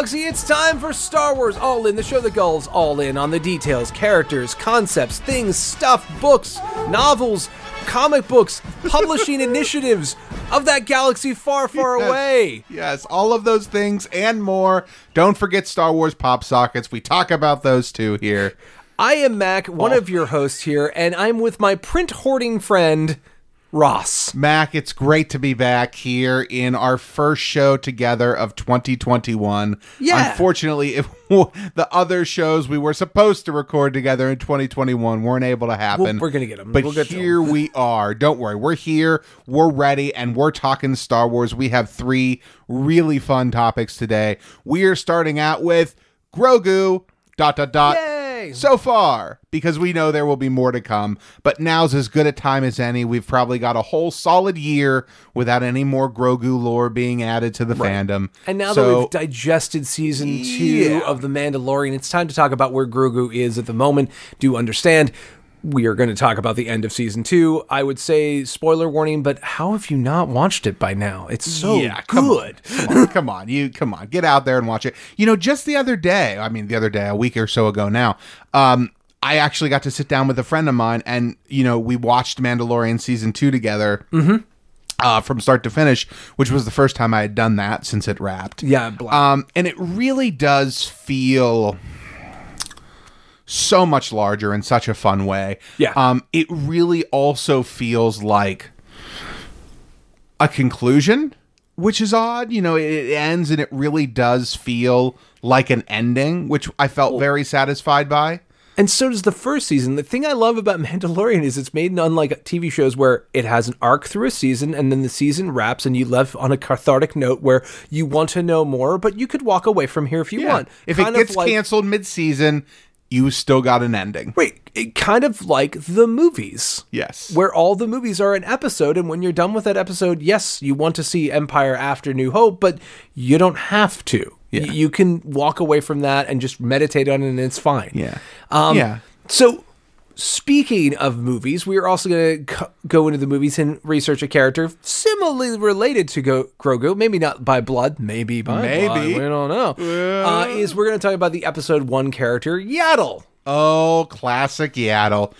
galaxy, it's time for Star Wars All In, the show that goes all in on the details, characters, concepts, things, stuff, books, novels, comic books, publishing initiatives of that galaxy far, far Yes. away. Yes, all of those things and more. Don't forget Star Wars pop sockets. We talk about those too here. I am Mac, one Oh. of your hosts here, and I'm with my print hoarding friend, Ross. Mac, it's great to be back here in our first show together of 2021. Yeah. Unfortunately, if the other shows we were supposed to record together in 2021 weren't able to happen. We'll- we're gonna get them. But We'll get to here we are. Don't worry. We're here. We're ready and we're talking Star Wars. We have three really fun topics today. We are starting out with Grogu dot dot dot Yay! So far because we know there will be more to come but now's as good a time as any. We've probably got a whole solid year without any more grogu lore being added to the fandom. And now that we've digested season two Yeah. of The Mandalorian, it's time to talk about where Grogu is at the moment. Do understand we are going to talk about the end of season two. I would say spoiler warning, but how have you not watched it by now? It's so yeah, come good. On, come on, come on, you come on, get out there and watch it. You know, just the other day, I mean, the other day, a week or so ago now, um, I actually got to sit down with a friend of mine, and you know, we watched Mandalorian season two together. Uh, from start to finish, which was the first time I had done that since it wrapped. Yeah. Um, and it really does feel so much larger in such a fun way. Yeah. Um, it really also feels like a conclusion, which is odd. You know, it, it ends and it really does feel like an ending, which I felt very satisfied by. And so does the first season. The thing I love about Mandalorian is it's made unlike TV shows where it has an arc through a season and then the season wraps and you left on a cathartic note where you want to know more, but you could walk away from here if you want. If Kind it gets like- canceled mid-season, you still got an ending. Wait, it kind of like the movies. Yes. Where all the movies are an episode, and when you're done with that episode, yes, you want to see Empire after New Hope, but you don't have to. Yeah. Y- You can walk away from that and just meditate on it, and it's fine. Yeah. Um, Yeah. So, speaking of movies, we are also going to go into the movies and research a character similarly related to Go- Grogu. Maybe not by blood, maybe by Maybe. blood. We don't know. Uh, is we're going to talk about the episode one character, Yaddle. Oh, classic Yaddle.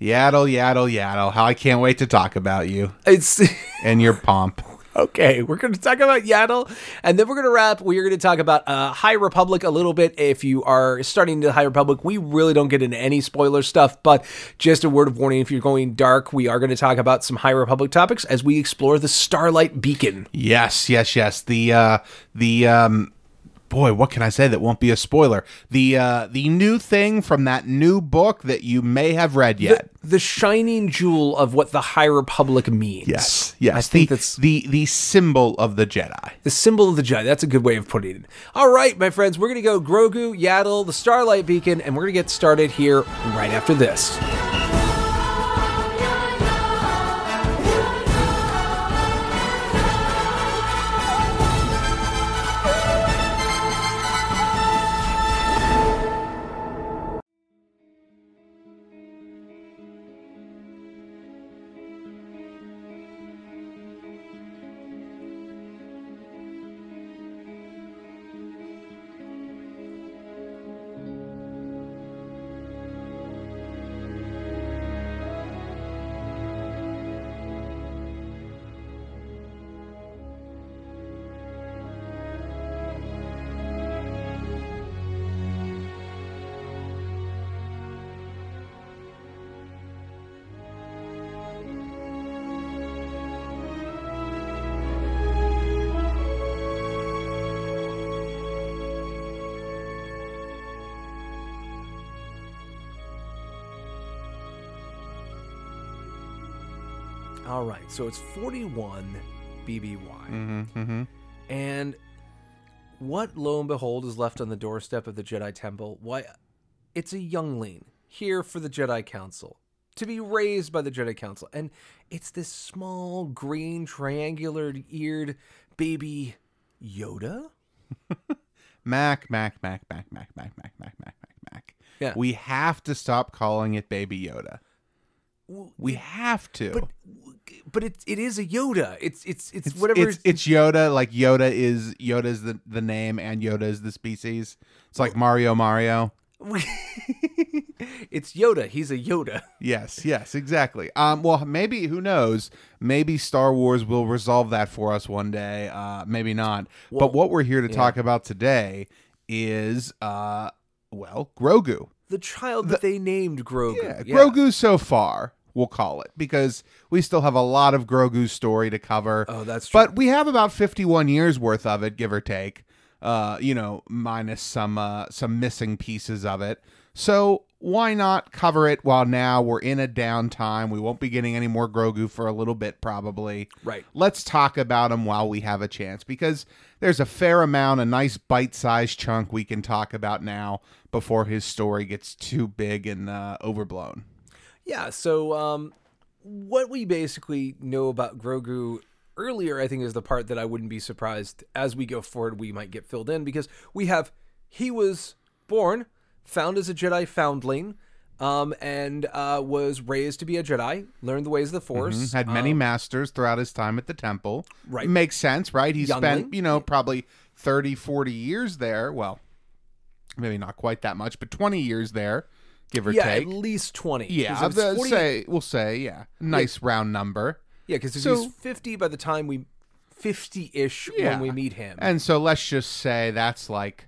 Yaddle, Yaddle, Yaddle. How I can't wait to talk about you It's. and your pomp. Okay, we're going to talk about Yaddle, and then we're going to wrap. We're going to talk about uh, High Republic a little bit. If you are starting the High Republic, we really don't get into any spoiler stuff, but just a word of warning if you're going dark, we are going to talk about some High Republic topics as we explore the Starlight Beacon. Yes, yes, yes. The uh the um boy, what can I say that won't be a spoiler? The uh the new thing from that new book that you may have read yet. The shining jewel of what the High Republic means. yes, yes. I think the, that's the the symbol of the Jedi. the symbol of the Jedi. That's a good way of putting it. All right, my friends, we're going to go Grogu, Yaddle, the Starlight Beacon, and we're going to get started here right after this. So it's 41 BBY. Mm-hmm. And what, lo and behold, is left on the doorstep of the Jedi Temple? Why, it's a youngling here for the Jedi Council, to be raised by the Jedi Council. And it's this small, green, triangular eared baby Yoda? Mac, Mac, Mac, Mac, Mac, Mac, Mac, Mac, Mac, Mac, Mac. Yeah. We have to stop calling it Baby Yoda. We have to. But but it it is a Yoda. It's it's it's, It's, whatever. it's, it's Yoda. Like Yoda is Yoda is the, the name, and Yoda is the species. It's like Mario Mario. it's Yoda. He's a Yoda. Yes, yes, exactly. Um, well, maybe who knows? Maybe Star Wars will resolve that for us one day. Uh, maybe not. Well, but what we're here to talk about today is, uh, well, Grogu. The child that they named Grogu. Yeah, Grogu so far. We'll call it because we still have a lot of Grogu's story to cover. Oh, that's true. But we have about 51 years worth of it, give or take. Uh, you know, minus some uh, some missing pieces of it. So why not cover it while now we're in a downtime? We won't be getting any more Grogu for a little bit, probably. Right. Let's talk about him while we have a chance because there's a fair amount, a nice bite-sized chunk we can talk about now before his story gets too big and uh, overblown. Yeah, so um, what we basically know about Grogu earlier, I think, is the part that I wouldn't be surprised as we go forward we might get filled in because we have he was born, found as a Jedi foundling, um, and uh, was raised to be a Jedi, learned the ways of the Force. Had many um, masters throughout his time at the temple. Right. Makes sense, right? He spent, you know, probably 30, 40 years there. Well, maybe not quite that much, but 20 years there, give or yeah, take. at least twenty. Yeah, it was 40 say we'll say yeah, nice round number. yeah, because if so- he's fifty by the time we fifty-ish Yeah. when we meet him. And so let's just say that's like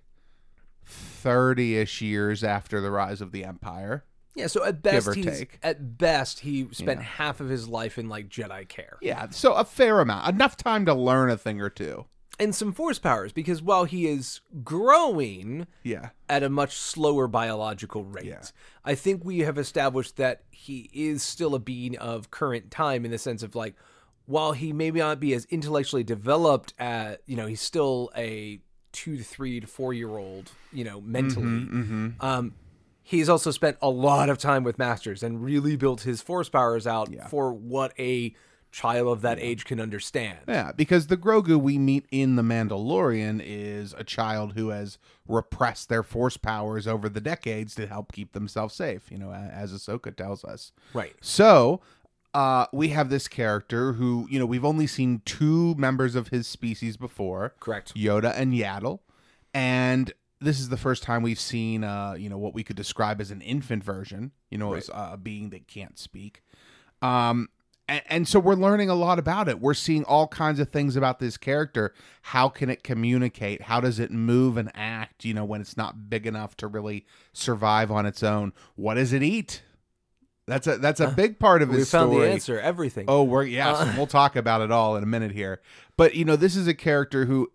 30ish years after the rise of the empire. yeah, so at best he's take. at best he spent Yeah. half of his life in like Jedi care. Yeah, so a fair amount, enough time to learn a thing or two. And some force powers because while he is growing Yeah. at a much slower biological rate, Yeah. I think we have established that he is still a being of current time in the sense of like, while he may not be as intellectually developed at, you know, he's still a two to three to four year old, you know, mentally. Mm-hmm, Um, he's also spent a lot of time with masters and really built his force powers out Yeah. for what a child of that age can understand. Yeah, because the Grogu we meet in The Mandalorian is a child who has repressed their force powers over the decades to help keep themselves safe, you know, as Ahsoka tells us. Right. So, uh, we have this character who, you know, we've only seen two members of his species before Correct. Yoda and Yaddle. And this is the first time we've seen, uh, you know, what we could describe as an infant version, you know, as uh, a being that can't speak. Um, and, and so we're learning a lot about it. We're seeing all kinds of things about this character. How can it communicate? How does it move and act, you know, when it's not big enough to really survive on its own? What does it eat? That's a that's a big part of his story. We found story. the answer. Everything. Oh, we're yes, Uh, we'll talk about it all in a minute here. But you know, this is a character who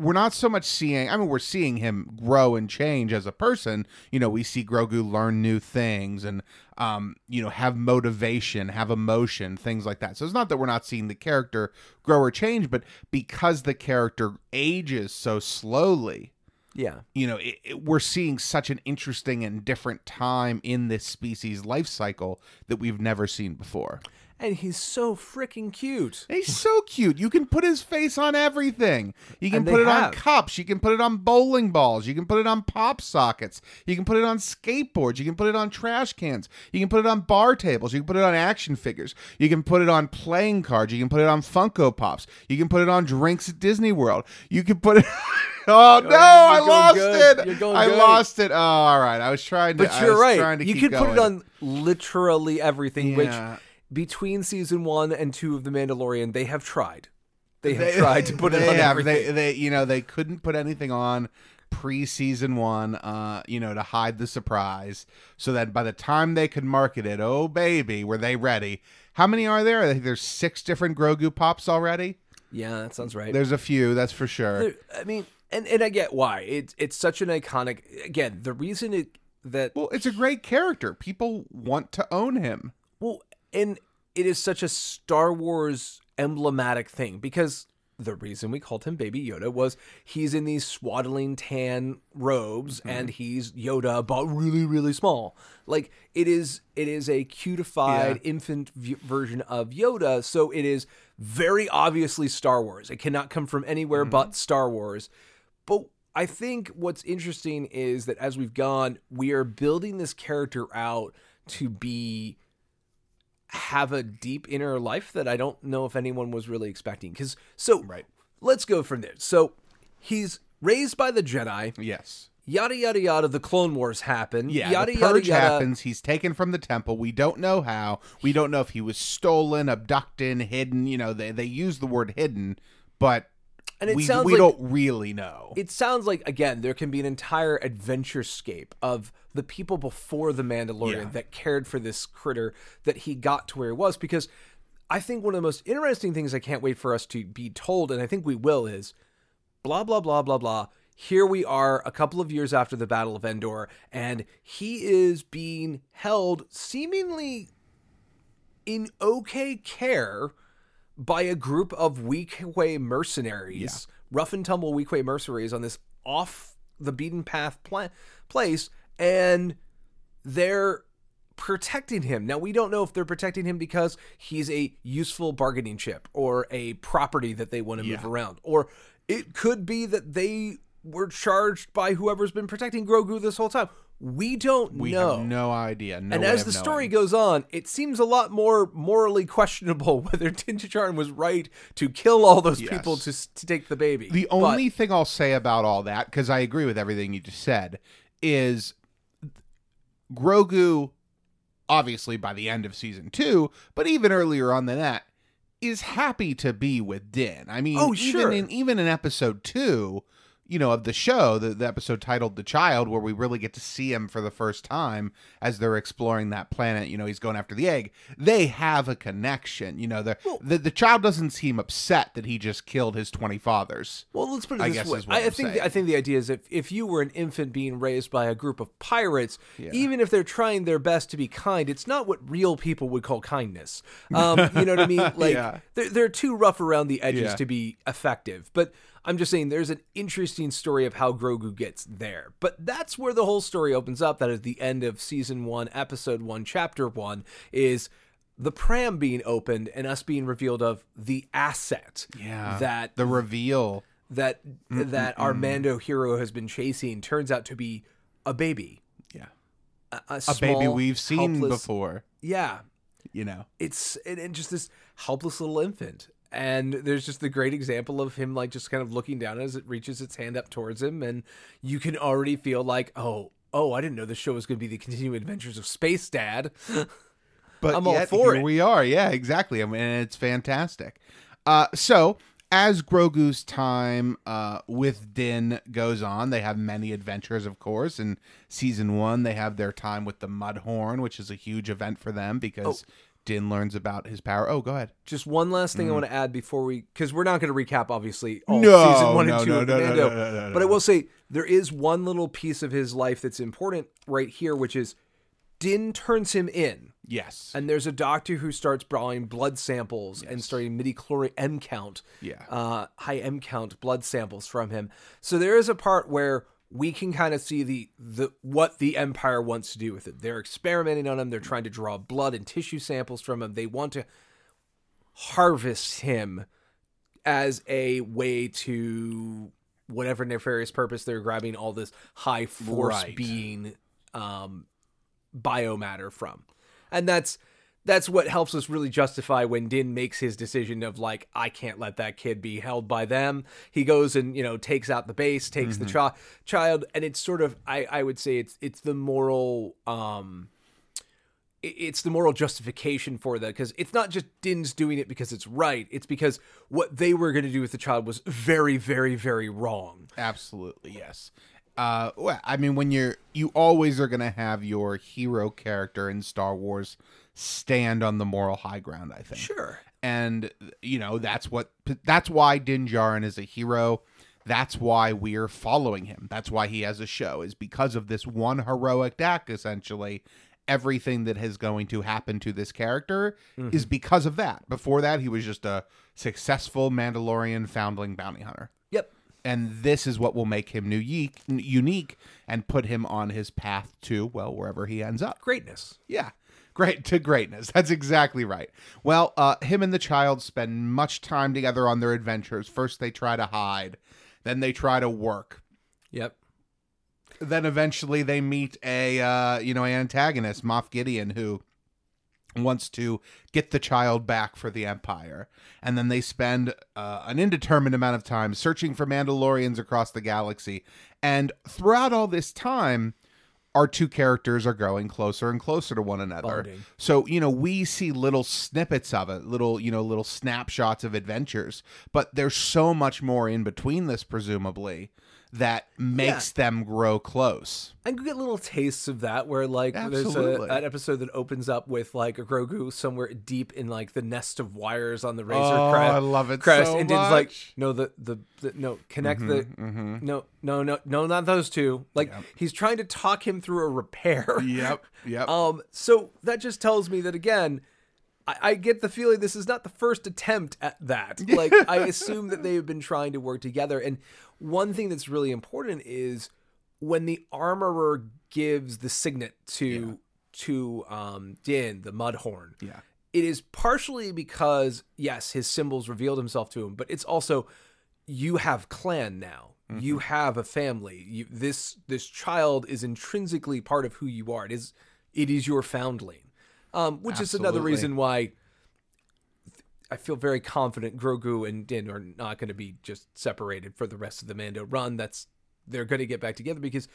we're not so much seeing. I mean, we're seeing him grow and change as a person. You know, we see Grogu learn new things and um, you know, have motivation, have emotion, things like that. So it's not that we're not seeing the character grow or change, but because the character ages so slowly, yeah. you know, it, it- we're seeing such an interesting and different time in this species life cycle that we've never seen before. And he's so freaking cute. He's so cute. You can put his face on everything. You can put it on have. cups. You can put it on bowling balls. You can put it on pop sockets. You can put it on skateboards. You can put it on trash cans. You can put it on bar tables. You can put it on action figures. You can put it on playing cards. You can put it on Funko Pops. You can put it on drinks at Disney World. You can put it. oh no! I lost good. it. I good. lost it. Oh, all right. I was trying to. But you're was right. trying to You could put it on literally everything, which Yeah. Between season one and two of The Mandalorian, they have tried. They have tried to put it on have. everything. They, they, you know, they couldn't put anything on pre-season one, uh, you know, to hide the surprise, so that by the time they could market it, oh baby, were they ready? How many are there? I think there's six different Grogu pops already. yeah, that sounds right. There's a few, that's for sure. There- I mean, and, and I get why. It's it's such an iconic. Again, the reason it that Well, it's a great character. People want to own him. Well, and it is such a Star Wars emblematic thing because the reason we called him Baby Yoda was he's in these swaddling tan robes mm-hmm. and he's Yoda, but really, really small. Like it is, it is a cutified Yeah. infant v- version of Yoda, so it is very obviously Star Wars. It cannot come from anywhere mm-hmm. but Star Wars. But I think what's interesting is that as we've gone, we are building this character out to be have a deep inner life that I don't know if anyone was really expecting. Because so Right. let's go from there. So he's raised by the Jedi. Yes. Yada yada yada. The Clone Wars happen. Yeah, Yada the yada purge yada. happens. He's taken from the temple. We don't know how. We don't know if he was stolen, abducted, hidden. You know, they they use the word hidden, but And it we sounds we like don't really know. it sounds like again there can be an entire adventure scape of the people before the Mandalorian Yeah. that cared for this critter that he got to where he was because I think one of the most interesting things I can't wait for us to be told and I think we will is blah blah blah blah blah here we are a couple of years after the battle of Endor and he is being held seemingly in okay care by a group of Weequay mercenaries, rough and tumble Weequay mercenaries on this off the beaten path pla- place, and they're protecting him. Now, we don't know if they're protecting him because he's a useful bargaining chip or a property that they want to move around, or it could be that they were charged by whoever's been protecting Grogu this whole time. We don't we know. have no idea. No And as the knowing. story goes on, it seems a lot more morally questionable whether Din Djarin was right to kill all those Yes. people to, to take the baby. The But- only thing I'll say about all that, because I agree with everything you just said, is Grogu, obviously by the end of season two, but even earlier on than that, is happy to be with Din. I mean, Oh, even sure. in even in episode two, you know, of the show, the, the episode titled "The Child," where we really get to see him for the first time as they're exploring that planet. You know, he's going after the egg. They have a connection. You know, the the, the child doesn't seem upset that he just killed his twenty fathers. Well, let's put it I this way. I, I think saying. I think the idea is if if you were an infant being raised by a group of pirates, Yeah. even if they're trying their best to be kind, it's not what real people would call kindness. Um, you know what I mean? Like Yeah. they're they're too rough around the edges Yeah. to be effective. But I'm just saying there's an interesting story of how Grogu gets there. But that's where the whole story opens up. That is the end of season one, episode one, chapter one. Is the pram being opened and us being revealed of the asset Yeah, that the reveal. that that our Mando hero has been chasing turns out to be a baby, Yeah, a, a, a small, baby we've seen helpless- before. Yeah, You know, it's and, and just this helpless little infant, and there's just the great example of him like just kind of looking down as it reaches its hand up towards him, and you can already feel like, oh, oh, I didn't know the show was going to be the continuing adventures of Space Dad. but I'm all for here it. we are. Yeah, exactly. I mean, it's fantastic. Uh, so as Grogu's time uh, with Din goes on, they have many adventures, of course. In season one, they have their time with the Mudhorn, which is a huge event for them because Din learns about his power. Oh, go ahead. Just one last thing I want to add before we, because we're not going to recap, obviously, all Mm. No, season one no, and two no, of no, no, Mando. no, no, no, but I will say there is one little piece of his life that's important right here, which is Din turns him in, Yes. and there's a doctor who starts drawing blood samples and starting midi-chlorian M count, Yeah. uh, high M count blood samples from him. So there is a part where we can kind of see the the what the Empire wants to do with it. They're experimenting on him. They're trying to draw blood and tissue samples from him. They want to harvest him as a way to whatever nefarious purpose they're grabbing all this high force Right. being um, biomatter from, and that's that's what helps us really justify when Din makes his decision of like I can't let that kid be held by them. He goes and you know takes out the base, takes the chi- child, and it's sort of I I would say it's it's the moral um it's the moral justification for that because it's not just Din's doing it because it's right. It's because what they were going to do with the child was very, very, very wrong. Absolutely, yes. Uh, well, I mean, when you're, you always are going to have your hero character in Star Wars stand on the moral high ground. I think, Sure. and you know that's what that's why Din Djarin is a hero. That's why we're following him. That's why he has a show. Is because of this one heroic act. Essentially, everything that is going to happen to this character mm-hmm. is because of that. Before that, he was just a successful Mandalorian foundling bounty hunter Yep. and this is what will make him unique unique and put him on his path to well wherever he ends up Greatness. yeah great to greatness that's exactly right well uh him and the child spend much time together on their adventures first they try to hide then they try to work Yep. then eventually they meet a uh you know an antagonist moff gideon who wants to get the child back for the Empire. And then they spend uh, an indeterminate amount of time searching for Mandalorians across the galaxy. And throughout all this time, our two characters are growing closer and closer to one another. Bonding. So, you know, we see little snippets of it, little, you know, little snapshots of adventures, but there's so much more in between this, presumably, that makes them grow close. And you get little tastes of that where like there's a, an episode that opens up with like a Grogu somewhere deep in like the nest of wires on the razor Oh, crest. I love it crest, so and Din's like, no, the, the the no, connect the Mm-hmm. no, no, no, no, not those two. Like he's trying to talk him through a repair. Yep. Yep. Um, so that just tells me that again, I, get the feeling this is not the first attempt at that. Like I assume that they've been trying to work together. And one thing that's really important is when the armorer gives the signet to to um Din, the Mudhorn. Yeah. It is partially because yes, his symbols revealed himself to him, but it's also you have clan now. You have a family. You, this this child is intrinsically part of who you are. It is it is your foundling, um, which is another reason why I feel very confident Grogu and Din are not going to be just separated for the rest of the Mando run. That's they're going to get back together because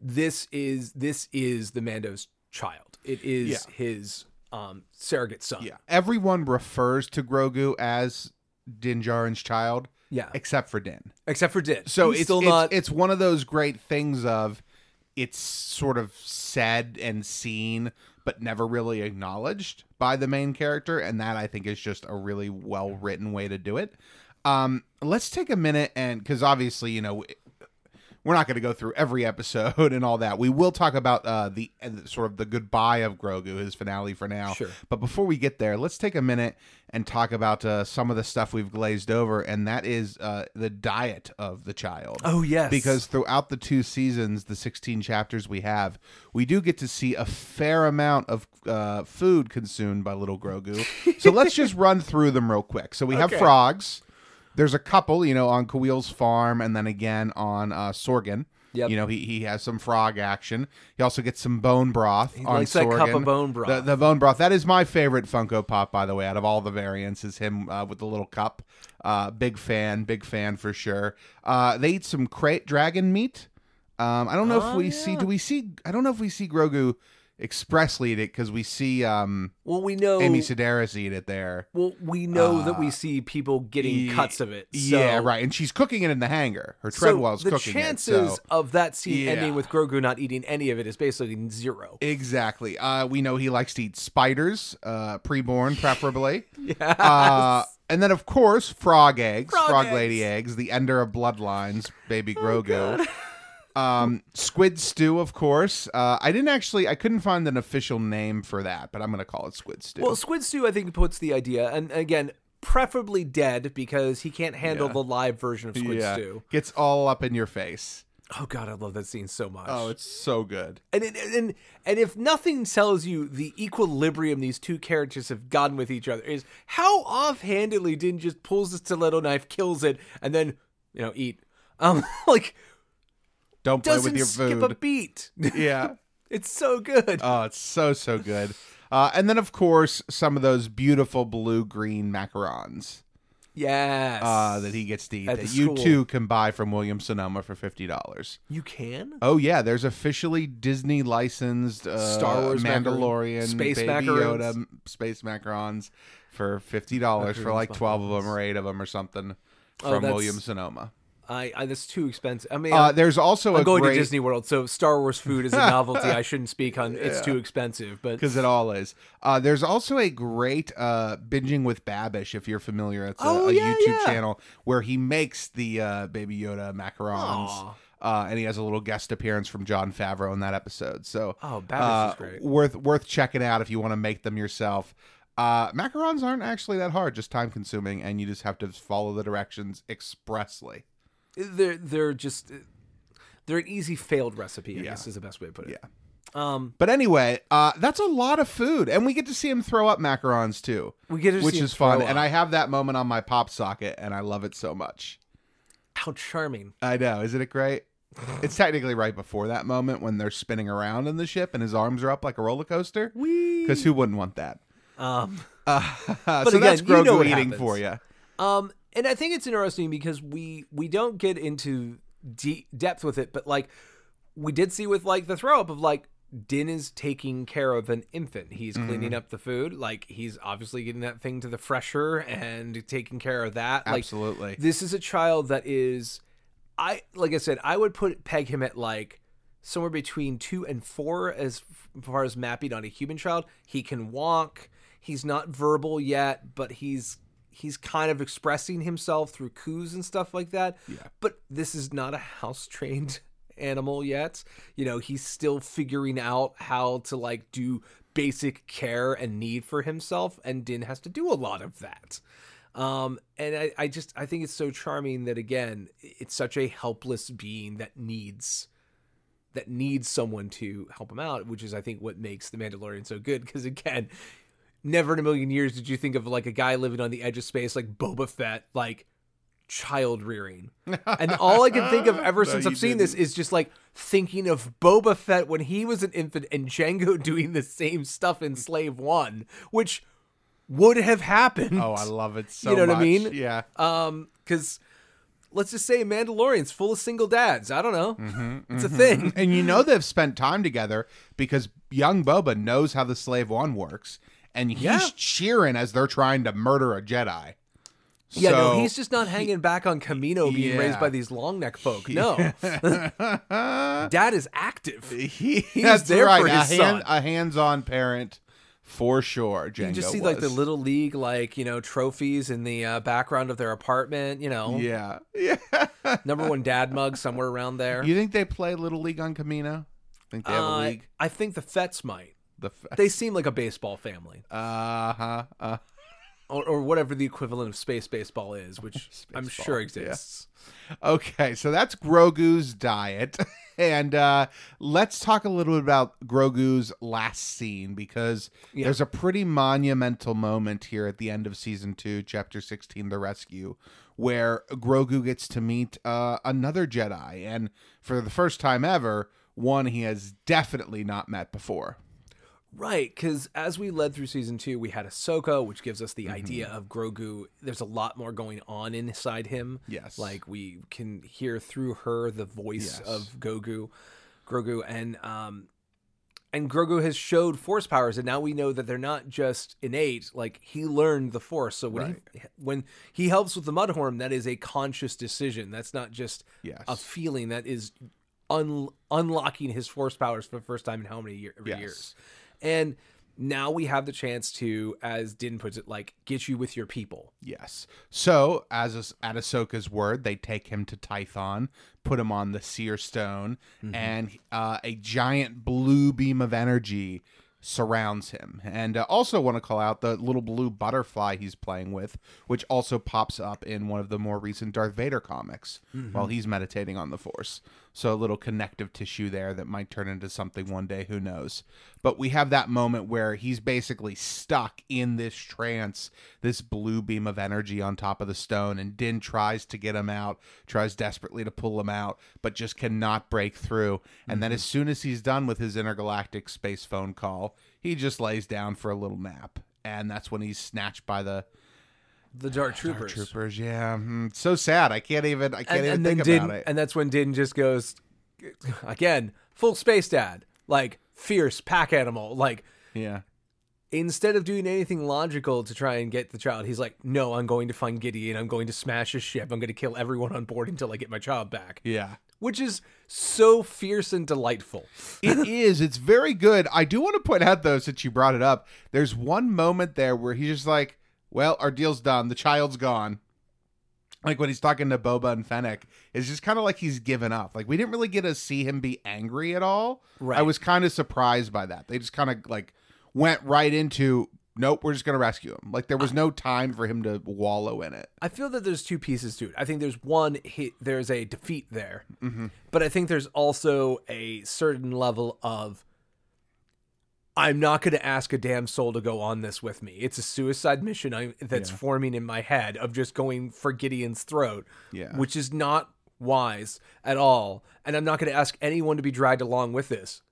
this is this is the Mando's child. It is Yeah. his um, surrogate son. Yeah. Everyone refers to Grogu as Din Djarin's child, yeah. except for Din. Except for Din. So He's it's still it's, not. it's one of those great things of it's sort of said and seen but never really acknowledged by the main character and that I think is just a really well written way to do it. Um let's take a minute and cuz obviously, you know, we're not going to go through every episode and all that. We will talk about uh, the sort of the goodbye of Grogu, his finale for now. Sure. But before we get there, let's take a minute and talk about uh, some of the stuff we've glazed over, and that is uh, the diet of the child. oh yes. Because throughout the two seasons, the 16 chapters we have, we do get to see a fair amount of uh, food consumed by little Grogu. so let's just run through them real quick. So we have frogs. There's a couple, you know, on Kuiil's farm and then again on uh, Sorgan. Yep. You know, he, he has some frog action. He also gets some bone broth on likes that cup of bone broth. The, the bone broth. That is my favorite Funko Pop, by the way, out of all the variants, is him uh, with the little cup. Uh, big fan, big fan for sure. Uh, they eat some crate dragon meat. Um, I don't know if Oh, we see. Do we see? I don't know if we see Grogu expressly eat it because we see um, well, we know. Amy Sedaris eat it there. well, we know that Uh, we see people getting Ye- cuts of it. So, yeah, right. And she's cooking it in the hangar. Her So Treadwell's the cooking chances it. So. of that scene Yeah. ending with Grogu not eating any of it is basically zero. Exactly. Uh, we know he likes to eat spiders, uh, preborn preferably. Yeah. Uh, and then, of course, frog eggs, Frog frog, eggs. lady eggs, the ender of bloodlines, baby Oh, Grogu. Um, squid stew, of course. Uh, I didn't actually, I couldn't find an official name for that, but I'm going to call it squid stew. Well, Squid Stew, I think, puts the idea, and again, preferably dead because he can't handle Yeah. the live version of Squid yeah, Stew. gets all up in your face. Oh God, I love that scene so much. Oh, it's so good. and it, and and if nothing tells you the equilibrium these two characters have gotten with each other is how offhandedly Din just pulls the stiletto knife, kills it, and then you know eat. Um, like Don't play doesn't with your food. skip a beat. yeah. it's so good. Oh, it's so so good. Uh, and then of course some of those beautiful blue green macarons yes. uh, that he gets to eat At that you too can buy from Williams Sonoma for fifty dollars. you can. Oh yeah, there's officially Disney licensed uh, Star Wars Mandalorian, space Baby macarons. Yoda, space macarons for fifty dollars for like twelve of them or eight of them or something Oh, from that's- Williams Sonoma. I, I that's too expensive. I mean, Uh, there's also I'm a going great to Disney World, so Star Wars food is a novelty. I shouldn't speak on. It's too expensive, but because it all is. Uh, there's also a great uh, binging with Babish, if you're familiar. It's a, Oh, a yeah, YouTube yeah. channel where he makes the uh, Baby Yoda macarons. Aw. Uh, and he has a little guest appearance from Jon Favreau in that episode. So, Oh, Babish uh, is great. worth worth checking out if you want to make them yourself. Uh, macarons aren't actually that hard, just time consuming, and you just have to follow the directions expressly. They're they're just they're an easy failed recipe. I Yeah. guess is the best way to put it. Yeah. Um, But anyway, uh, that's a lot of food, and we get to see him throw up macarons too. we get to which see him is fun. throw And up. I have that moment on my pop socket, and I love it so much. how charming. I know, isn't it great? it's technically right before that moment when they're spinning around in the ship and his arms are up like a roller coaster. Because who wouldn't want that? Um, Uh, so again, that's you Grogu know what eating happens. for you. Um, and I think it's interesting because we we don't get into depth with it, but like we did see with like the throw up of like Din is taking care of an infant. He's Mm-hmm. cleaning up the food. Like he's obviously getting that thing to the fresher and taking care of that. Like Absolutely. this is a child that is I like I said, I would put peg him at like somewhere between two and four as far as mapping on a human child. He can walk. He's not verbal yet, but he's he's kind of expressing himself through coos and stuff like that. Yeah. But this is not a house trained animal yet. You know, he's still figuring out how to like do basic care and need for himself, and Din has to do a lot of that. Um, and I, I just I think it's so charming that again, it's such a helpless being that needs that needs someone to help him out, which is I think what makes the Mandalorian so good. Because again, never in a million years did you think of like a guy living on the edge of space like Boba Fett, like child rearing. And all I can think of ever No, since I've seen this is just like thinking of Boba Fett when he was an infant and Jango doing the same stuff in Slave One, which would have happened. Oh, I love it so You know much. what I mean? Yeah. Um, because let's just say Mandalorian's full of single dads. I don't know. Mm-hmm, it's a thing. And you know they've spent time together because young Boba knows how the Slave One works, and he's Yeah. cheering as they're trying to murder a Jedi. Yeah, no, he's just not hanging back on Kamino being Yeah. raised by these long neck folk. No. Dad is active. He, He's there right. for a, his son. a hands-on parent for sure. Jango You just see like the little league, like, you know, trophies in the uh, background of their apartment, you know, Yeah, yeah. number one dad mug somewhere around there. You think they play Little League on Kamino? Think they have a Uh, league? I think the Fets might. The f- They seem like a baseball family. uh huh. Uh, Or, or whatever the equivalent of space baseball is, which I'm sure yeah. exists. Okay, so that's Grogu's diet. And uh, let's talk a little bit about Grogu's last scene because Yeah. there's a pretty monumental moment here at the end of season two, chapter 16, The Rescue, where Grogu gets to meet uh, another Jedi. And for the first time ever, one he has definitely not met before. Right, because as we led through season two, we had Ahsoka, which gives us the Mm-hmm. idea of Grogu. There's a lot more going on inside him. Yes. like we can hear through her the voice Yes. of Grogu, Grogu, and um, and Grogu has showed Force powers, and now we know that they're not just innate. Like he learned the Force, so when he, when he helps with the Mudhorn, that is a conscious decision. That's not just Yes. a feeling. That is un- unlocking his Force powers for the first time in how many year- Yes. years. And now we have the chance to, as Din puts it, like get you with your people. Yes. So, as at Ahsoka's word, they take him to Tython, put him on the Seer Stone, and uh, a giant blue beam of energy surrounds him. And uh, also want to call out the little blue butterfly he's playing with, which also pops up in one of the more recent Darth Vader comics while he's meditating on the Force. So, a little connective tissue there that might turn into something one day, who knows. But we have that moment where he's basically stuck in this trance, this blue beam of energy on top of the stone, and Din tries to get him out, tries desperately to pull him out, but just cannot break through. And then, as soon as he's done with his intergalactic space phone call, he just lays down for a little nap. And that's when he's snatched by the The Dark Troopers. troopers. Yeah, hmm, so sad. I can't even. I can't and, even and think then about it. and that's when Din just goes again, full space dad, like fierce pack animal. Like yeah. instead of doing anything logical to try and get the child, he's like, no, I'm going to find Gideon. I'm going to smash his ship. I'm going to kill everyone on board until I get my child back. Yeah. Which is so fierce and delightful. It is. It's very good. I do want to point out though, since you brought it up, there's one moment there where he's just like, "Well, our deal's done. The child's gone." Like when he's talking to Boba and Fennec, it's just kind of like he's given up. Like we didn't really get to see him be angry at all. Right. I was kind of surprised by that. They just kind of like went right into, "Nope, we're just gonna rescue him." Like there was no time for him to wallow in it. I feel that there's two pieces to it. I think there's one, he, there's a defeat there, mm-hmm. but I think there's also a certain level of I'm not going to ask a damn soul to go on this with me. It's a suicide mission I, that's Yeah. forming in my head of just going for Gideon's throat, Yeah. which is not wise at all. And I'm not going to ask anyone to be dragged along with this.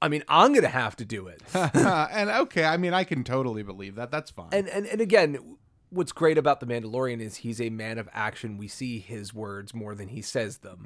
I mean, I'm gonna have to do it. and okay, I mean, I can totally believe that. That's fine. and and and again, what's great about the Mandalorian is he's a man of action. We see his words more than he says them.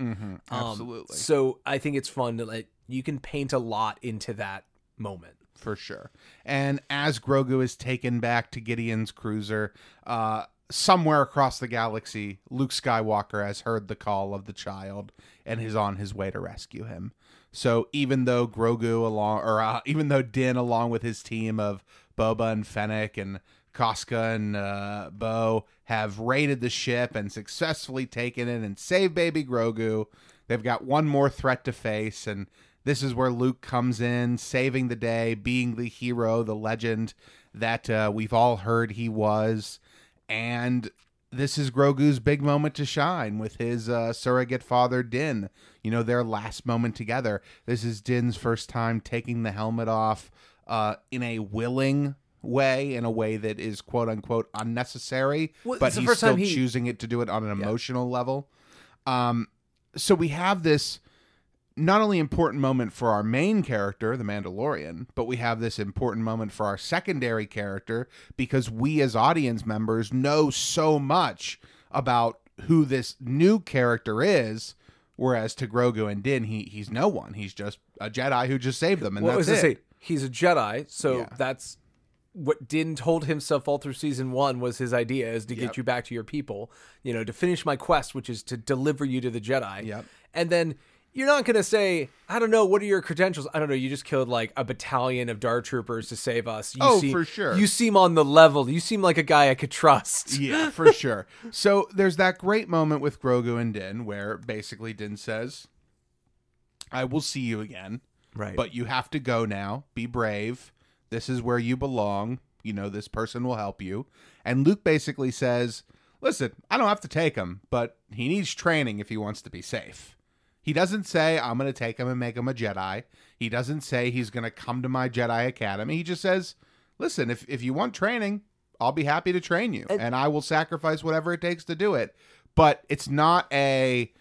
Mhm, Um, absolutely. so I think it's fun to like you can paint a lot into that moment. For sure. And as Grogu is taken back to Gideon's cruiser, uh, somewhere across the galaxy, Luke Skywalker has heard the call of the child and is on his way to rescue him. So even though Grogu along, or uh, even though Din along with his team of Boba and Fennec and Koska and uh, Bo have raided the ship and successfully taken it and saved baby Grogu, they've got one more threat to face and this is where Luke comes in, saving the day, being the hero, the legend that uh, we've all heard he was. And this is Grogu's big moment to shine with his uh, surrogate father, Din. You know, their last moment together. This is Din's first time taking the helmet off uh, in a willing way, in a way that is quote unquote unnecessary, Well, but he's still he- choosing it to do it on an emotional level. Um, so we have this not only important moment for our main character, the Mandalorian, but we have this important moment for our secondary character because we as audience members know so much about who this new character is. Whereas to Grogu and Din, he he's no one. He's just a Jedi who just saved them, and What that's was it. say? He's a Jedi, so Yeah. that's what Din told himself all through season one was his idea is to Yep. get you back to your people, you know, to finish my quest, which is to deliver you to the Jedi. Yep. And then you're not gonna say, I don't know, what are your credentials? I don't know. You just killed like a battalion of Dark troopers to save us. You Oh, seem, for sure. You seem on the level. You seem like a guy I could trust. Yeah, for sure. So there's that great moment with Grogu and Din where basically Din says, I will see you again, Right. but you have to go now. Be brave. This is where you belong. You know, this person will help you. And Luke basically says, Listen, I don't have to take him, but he needs training if he wants to be safe. He doesn't say, I'm going to take him and make him a Jedi. He doesn't say he's going to come to my Jedi Academy. He just says, Listen, if, if you want training, I'll be happy to train you, And- I will sacrifice whatever it takes to do it. But it's not a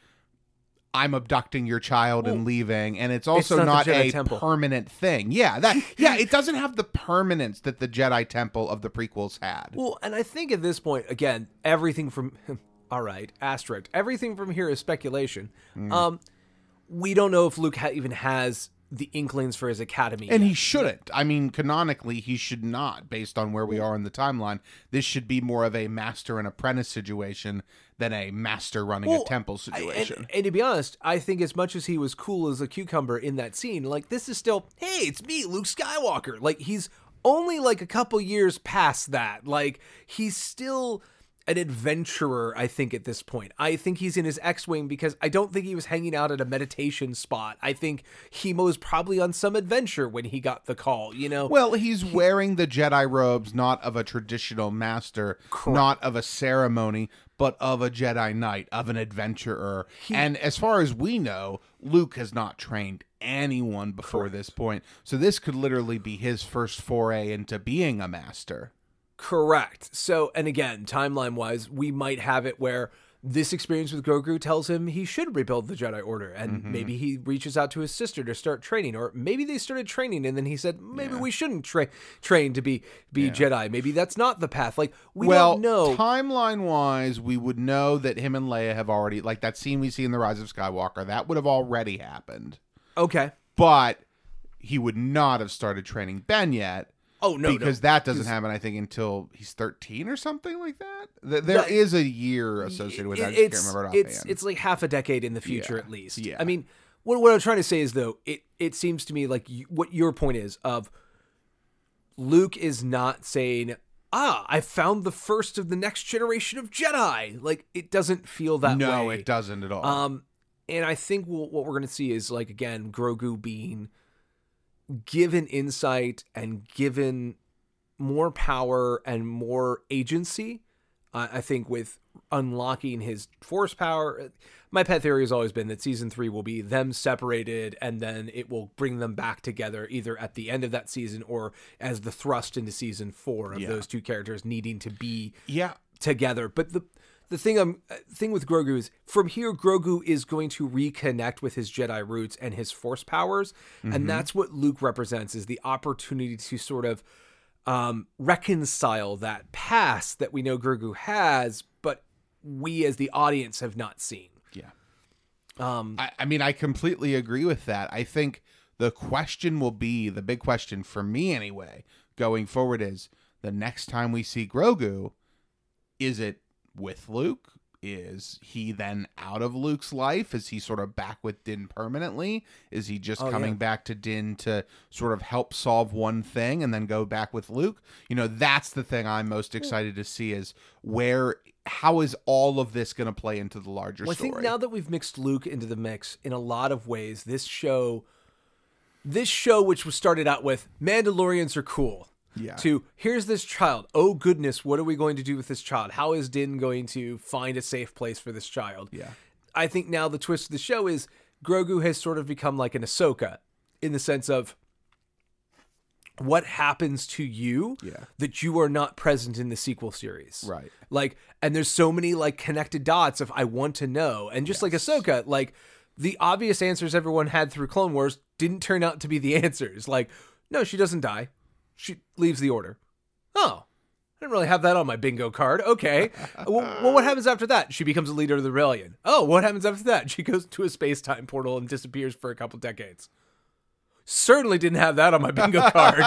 I'm abducting your child and leaving, and it's also not not, a Temple. permanent thing. Yeah, that yeah, it doesn't have the permanence that the Jedi Temple of the prequels had. Well, and I think at this point, again, everything from all right, asterisk, everything from here is speculation. Mm. Um, we don't know if Luke ha- even has the inklings for his academy. And yet. he shouldn't. I mean, canonically, he should not, based on where we are in the timeline. This should be more of a master and apprentice situation than a master running Well, a temple I- situation. and, and to be honest, I think as much as he was cool as a cucumber in that scene, like this is still, hey, it's me, Luke Skywalker. Like he's only like a couple years past that. Like he's still an adventurer, I think, at this point. I think he's in his X Wing because I don't think he was hanging out at a meditation spot. I think he was probably on some adventure when he got the call, you know? Well, he's wearing the Jedi robes not of a traditional master, not of a ceremony, but of a Jedi Knight, of an adventurer. and as far as we know, Luke has not trained anyone before this point. So this could literally be his first foray into being a master. Correct. So, and again, timeline wise, we might have it where this experience with Grogu tells him he should rebuild the Jedi Order, and Mm-hmm. maybe he reaches out to his sister to start training, or maybe they started training and then he said maybe we shouldn't tra- train to be be Jedi. Maybe that's not the path. Like we well, don't know. timeline wise, we would know that him and Leia have already, like that scene we see in The Rise of Skywalker, that would have already happened. okay. But he would not have started training Ben yet. Oh no, because no. that doesn't happen, I think, until he's 13 or something like that. Th- There The- is a year associated with that. I just it's can't remember it it's offhand. it's like half a decade in the future Yeah. at least. Yeah. I mean, what what I'm trying to say is though, it it seems to me like you, what your point is of Luke is not saying, "Ah, I found the first of the next generation of Jedi." Like it doesn't feel that way. no, way. it doesn't at all. Um, and I think we'll, what we're going to see is like again Grogu being given insight and given more power and more agency. Uh, I think with unlocking his force power, my pet theory has always been that season three will be them separated, and then it will bring them back together either at the end of that season or as the thrust into season four of Yeah. those two characters needing to be yeah, together. But the the thing I'm uh, thing with Grogu is from here Grogu is going to reconnect with his Jedi roots and his Force powers, and that's what Luke represents is the opportunity to sort of um, reconcile that past that we know Grogu has, but we as the audience have not seen. Yeah. Um, I, I mean, I completely agree with that. I think the question will be the big question for me anyway, going forward is the next time we see Grogu, is it with Luke? Is he then out of Luke's life? Is he sort of back with Din permanently? Is he just Oh, coming yeah. back to Din to sort of help solve one thing and then go back with Luke? You know, that's the thing I'm most excited to see is where how is all of this going to play into the larger Well, I think now that we've mixed Luke into the mix in a lot of ways, this show, this show, which was started out with Mandalorians are cool, Yeah. to here's this child. Oh goodness, what are we going to do with this child? How is Din going to find a safe place for this child? Yeah. I think now the twist of the show is Grogu has sort of become like an Ahsoka in the sense of what happens to you Yeah. that you are not present in the sequel series. Right. Like, and there's so many like connected dots of I want to know. And just like Ahsoka, like the obvious answers everyone had through Clone Wars didn't turn out to be the answers. Like, no, she doesn't die. She leaves the order. Oh. I didn't really have that on my bingo card. Okay. well, what happens after that? She becomes a leader of the rebellion. Oh, what happens after that? She goes to a space time portal and disappears for a couple decades. Certainly didn't have that on my bingo card.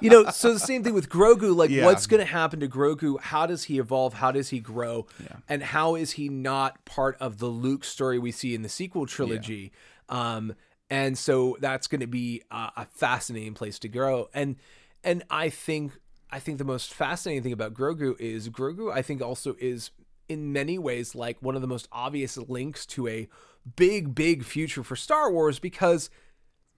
you know, so the same thing with Grogu. Like, Yeah. what's going to happen to Grogu? How does he evolve? How does he grow? And how is he not part of the Luke story we see in the sequel trilogy? Um, and so that's going to be a, a fascinating place to grow. And and I think I think the most fascinating thing about Grogu is Grogu. I think also is in many ways like one of the most obvious links to a big big future for Star Wars because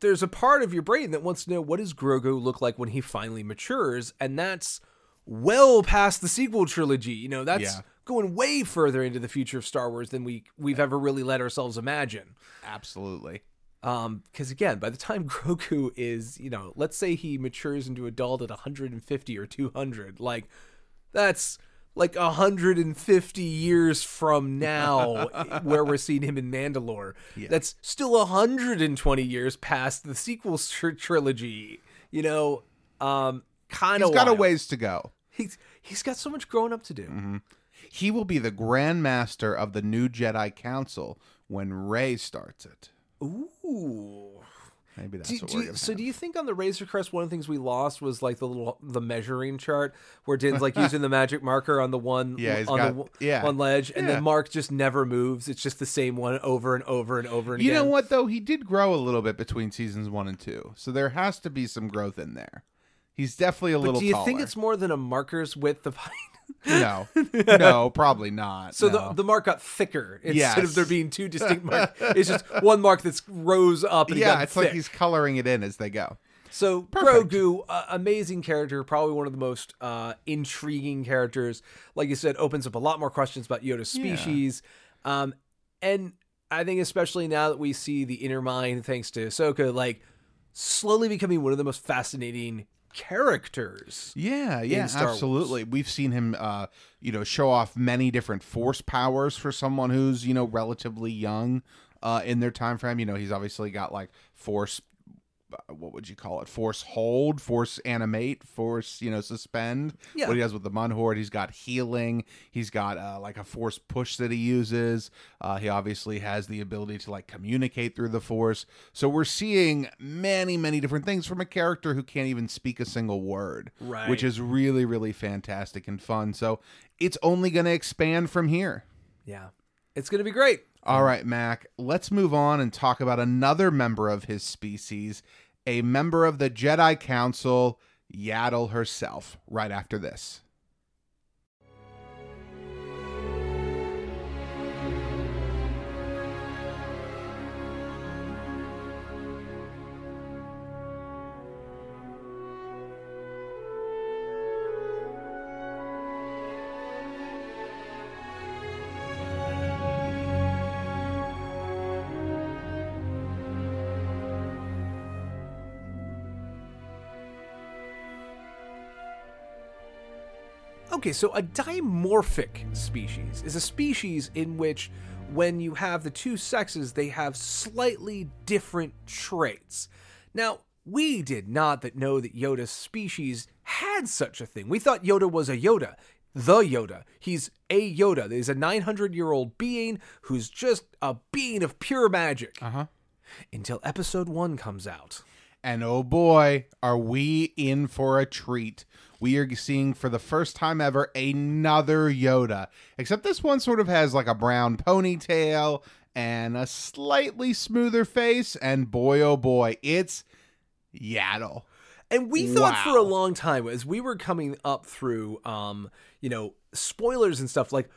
there's a part of your brain that wants to know what does Grogu look like when he finally matures, and that's well past the sequel trilogy. You know, that's Yeah. going way further into the future of Star Wars than we we've ever really let ourselves imagine. Absolutely. Um, because again, by the time Grogu is, you know, let's say he matures into adult at 150 or 200, like that's like 150 years from now where we're seeing him in Mandalore. That's still 120 years past the sequel tr- trilogy. You know, um, kind of He's got a ways to go. He's he's got so much growing up to do. Mm-hmm. He will be the Grand Master of the new Jedi Council when Rey starts it. Ooh. Maybe that's Do, what do we're you- so have. do you think on the Razor Crest one of the things we lost was like the little the measuring chart where Din's like using the magic marker on the one Yeah, on got- the one- yeah. one ledge and Yeah. then Mark just never moves. It's just the same one over and over and over and You again. know what though? He did grow a little bit between seasons one and two, so there has to be some growth in there. He's definitely a But little. do you taller. think it's more than a marker's width of height? No, no, probably not. So no. the the mark got thicker instead Yes. of there being two distinct marks. It's just one mark that's rose up and yeah, it's like he's coloring it in as they go. So Perfect. Grogu, uh, amazing character, probably one of the most uh, intriguing characters. Like you said, opens up a lot more questions about Yoda's Yeah. species, um, and I think especially now that we see the inner mind, thanks to Ahsoka, like slowly becoming one of the most fascinating characters. Yeah, yeah, Star Wars. absolutely. We've seen him, uh, you know, show off many different force powers for someone who's you know relatively young uh, in their time frame. You know, he's obviously got like force. Uh, What would you call it? Force hold, force animate, force you know suspend. Yeah. What he does with the Mudhorn, he's got healing. He's got uh, like a force push that he uses. Uh, he obviously has the ability to like communicate through the force. So we're seeing many, many different things from a character who can't even speak a single word Right. which is really really fantastic and fun so it's only going to expand from here Yeah, it's gonna be great. All right mac let's move on and talk about another member of his species a member of the jedi council yaddle herself right after this Okay, so a dimorphic species is a species in which, when you have the two sexes, they have slightly different traits. Now, we did not that know that Yoda's species had such a thing. We thought Yoda was a Yoda, the Yoda. He's a Yoda. He's a 900 year old being who's just a being of pure magic. Uh huh. Until episode one comes out. And oh boy, are we in for a treat. We are seeing for the first time ever another Yoda. Except this one sort of has like a brown ponytail and a slightly smoother face. And boy, oh boy, it's Yaddle. And we thought Wow. for a long time as we were coming up through, um, you know, spoilers and stuff. Like,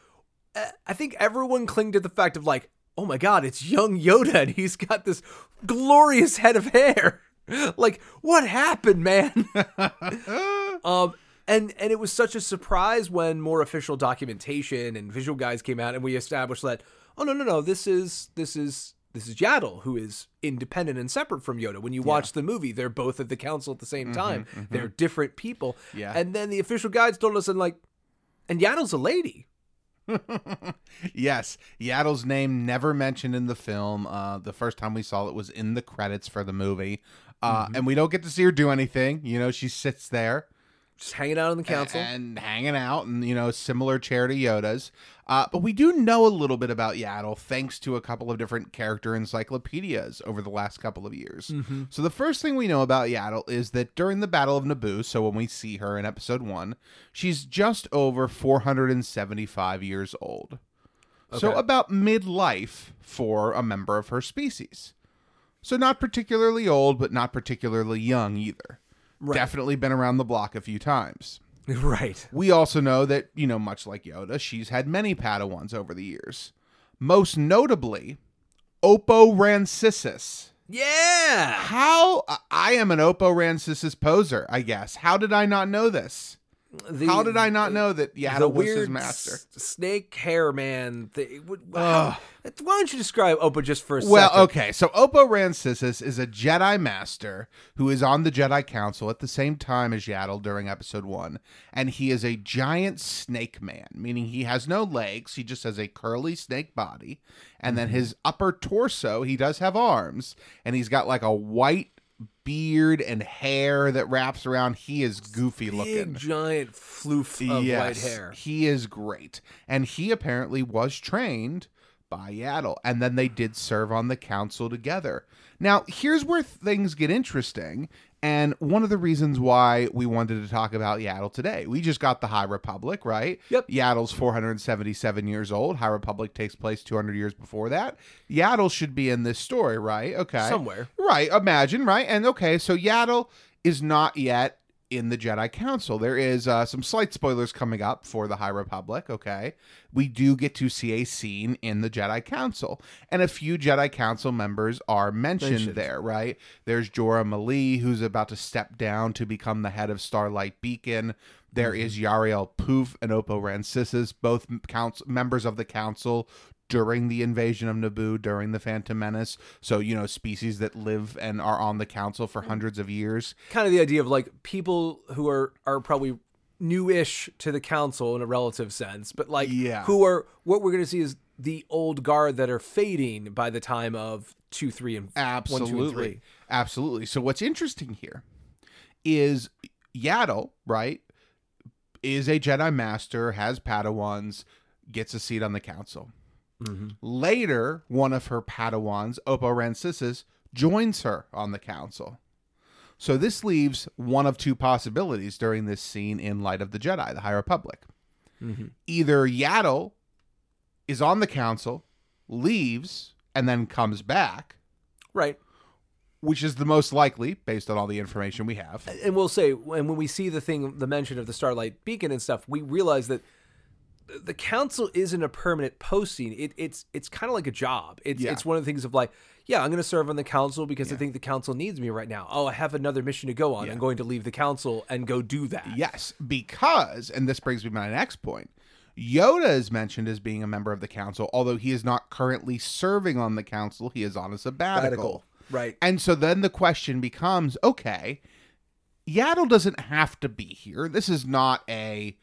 I think everyone clinged to the fact of like, oh my god, it's young Yoda, and he's got this glorious head of hair. like, what happened, man? um, and and it was such a surprise when more official documentation and visual guides came out, and we established that, oh no, no, no, this is this is. This is Yaddle, who is independent and separate from Yoda. When you watch the movie, they're both at the council at the same time. They're different people. Yeah. And then the official guides told us, and like, and Yaddle's a lady. yes, Yaddle's name never mentioned in the film. Uh, the first time we saw it was in the credits for the movie. Uh, And we don't get to see her do anything. You know, she sits there. Just hanging out in the council. and hanging out and you know similar chair to yoda's. Uh, but we do know a little bit about yaddle thanks to a couple of different character encyclopedias over the last couple of years. Mm-hmm. so the first thing we know about yaddle is that during the battle of naboo so when we see her in episode one she's just over 475 years old. So about midlife for a member of her species. So not particularly old but not particularly young either Right. definitely been around the block a few times right. we also know that, you know, much like Yoda, she's had many Padawans over the years. Most notably, Oppo Rancisis. Yeah. How I am an Oppo Rancisis poser, I guess. How did I not know this? The, How did I not know that Yaddle was his weird master? s- snake hair man? The, would, Ugh. Why don't you describe Oppo just for a Well, second? okay, so Oppo Rancisis is a Jedi Master who is on the Jedi Council at the same time as Yaddle during Episode One, and he is a giant snake man, meaning he has no legs; he just has a curly snake body, and then mm-hmm. his upper torso he does have arms, and he's got like a white beard and hair that wraps around. He is goofy looking. Giant floof of white hair. He is great. And he apparently was trained by Yaddle. And then they did serve on the council together. Now, here's where things get interesting. And one of the reasons why we wanted to talk about Yaddle today. We just got the High Republic, right? Yep. Yaddle's 477 years old. High Republic takes place 200 years before that. Yaddle should be in this story, right? Okay. Somewhere. Right, imagine, right? And okay, so Yaddle is not yet in the Jedi Council. There is uh, some slight spoilers coming up for the High Republic, okay? We do get to see a scene in the Jedi Council, and a few Jedi Council members are mentioned, Mentioned. there, right? There's Jora Malli, who's about to step down to become the head of Starlight Beacon. There is Yarael Poof and Oppo Rancisis, both council members of the council during the invasion of Naboo, during the Phantom Menace. So, you know, species that live and are on the council for hundreds of years. Kind of the idea of like people who are are probably newish to the council in a relative sense, but like Yeah. who are what we're going to see is the old guard that are fading by the time of two, three, and one, two, and Absolutely. three. Absolutely. So, what's interesting here is Yaddle, right, is a Jedi Master, has Padawans, gets a seat on the council. Mm-hmm. Later, one of her Padawans, Oppo Rancisis, joins her on the council. So this leaves one of two possibilities during this scene in Light of the Jedi, the High Republic. Mm-hmm. Either Yaddle is on the council, leaves, and then comes back, Right. which is the most likely based on all the information we have. and we'll say and when we see the thing the mention of the starlight beacon and stuff we realize that the council isn't a permanent posting it, it's it's kind of like a job it's Yeah. it's one of the things of like yeah i'm going to serve on the council because i think the council needs me right now oh i have another mission to go on i'm going to leave the council and go do that Yes, because, and this brings me to my next point. Yoda is mentioned as being a member of the council, although he is not currently serving on the council. He is on a sabbatical. Sabbatical. right And so then the question becomes okay, Yaddle doesn't have to be here. This is not a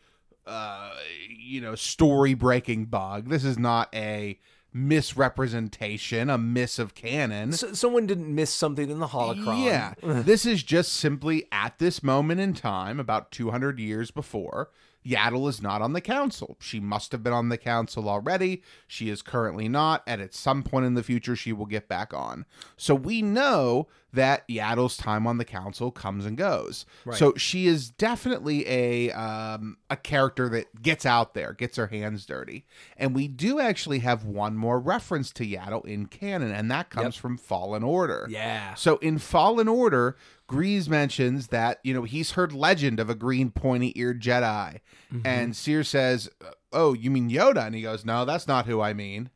uh, you know, story breaking bug. This is not a misrepresentation, a miss of canon. So, someone didn't miss something in the holocron. Yeah. this is just simply at this moment in time, about 200 years before, Yaddle is not on the council. She must have been on the council already. She is currently not, and at some point in the future, she will get back on. So we know that Yaddle's time on the council comes and goes. Right. So she is definitely a um, a character that gets out there, gets her hands dirty, and we do actually have one more reference to Yaddle in canon, and that comes Yep. from Fallen Order. Yeah. So in Fallen Order, Greez mentions that, you know, he's heard legend of a green pointy eared Jedi. Mm-hmm. And Cere says, Oh, you mean Yoda? And he goes, No, that's not who I mean.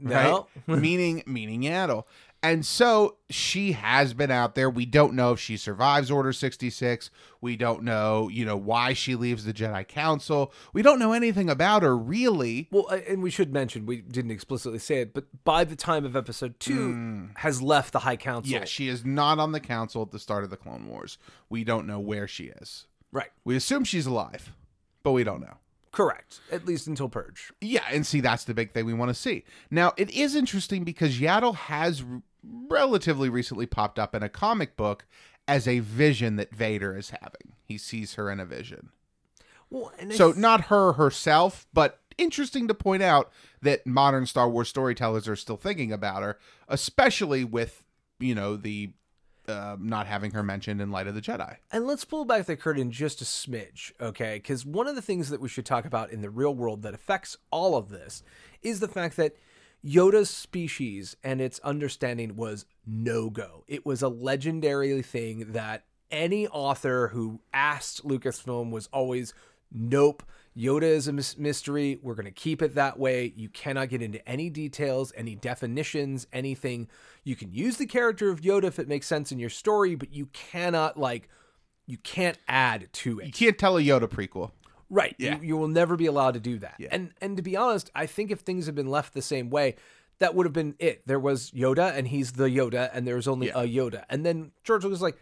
No. Right? meaning meaning Yaddle. And so she has been out there. We don't know if she survives Order 66. We don't know, you know, why she leaves the Jedi Council. We don't know anything about her really. Well, and we should mention we didn't explicitly say it, but by the time of episode two, has left the High Council. Mm. Yeah, she is not on the council at the start of the Clone Wars. We don't know where she is. right. We assume she's alive, but we don't know. Correct. At least until Purge. Yeah, and see, that's the big thing we want to see. Now, it is interesting because Yaddle has relatively recently popped up in a comic book as a vision that Vader is having. He sees her in a vision. Well, and So, th- not her herself, but interesting to point out that modern Star Wars storytellers are still thinking about her, especially with, you know, the uh, not having her mentioned in Light of the Jedi. And let's pull back the curtain just a smidge, okay? Because one of the things that we should talk about in the real world that affects all of this is the fact that Yoda's species and its understanding was no go. It was a legendary thing that any author who asked Lucasfilm was always, nope. Yoda is a mys- mystery. We're going to keep it that way. You cannot get into any details, any definitions, anything. You can use the character of Yoda if it makes sense in your story, but you cannot like you can't add to it. You can't tell a Yoda prequel. Right. Yeah. You, you will never be allowed to do that. Yeah. And and to be honest, I think if things had been left the same way, that would have been it. There was Yoda and he's the Yoda and there's only Yeah. a Yoda. And then George was like,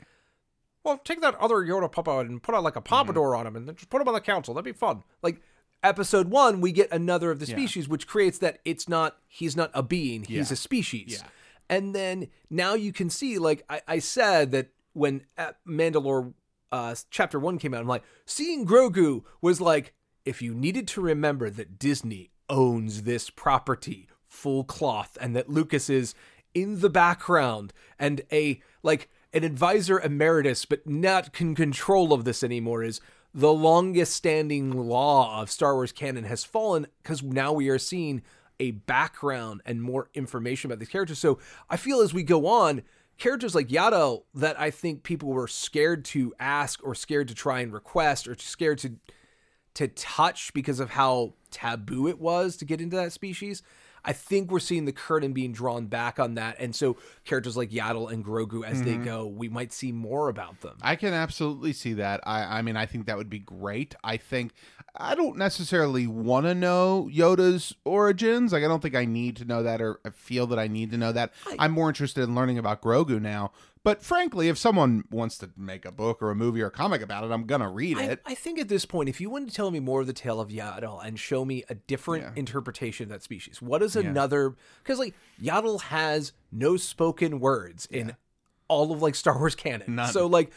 well, take that other Yoda puppet and put on like a pompadour on him and then just put him on the council. That'd be fun. Like episode one, we get another of the species, which creates that it's not he's not a being, he's a species. Yeah. And then now you can see, like I, I said that when uh, Mandalore uh, chapter one came out, I'm like, seeing Grogu was like, if you needed to remember that Disney owns this property full cloth and that Lucas is in the background and a like an advisor emeritus but not in control of this anymore is the longest standing law of Star Wars canon has fallen because now we are seeing a background and more information about these characters. So I feel as we go on, characters like Yaddle that I think people were scared to ask or scared to try and request or scared to to touch because of how taboo it was to get into that species. I think we're seeing the curtain being drawn back on that. And so characters like Yaddle and Grogu as they mm-hmm. go, we might see more about them. I can absolutely see that. I, I mean, I think that would be great. I think I don't necessarily want to know Yoda's origins. Like, I don't think I need to know that or feel that I need to know that. I, am more interested in learning about Grogu now. But frankly, if someone wants to make a book or a movie or a comic about it, I'm gonna read I, it. I think at this point, if you want to tell me more of the tale of Yaddle and show me a different Yeah. interpretation of that species, what is another? Because like Yaddle has no spoken words in all of like Star Wars canon. None. So like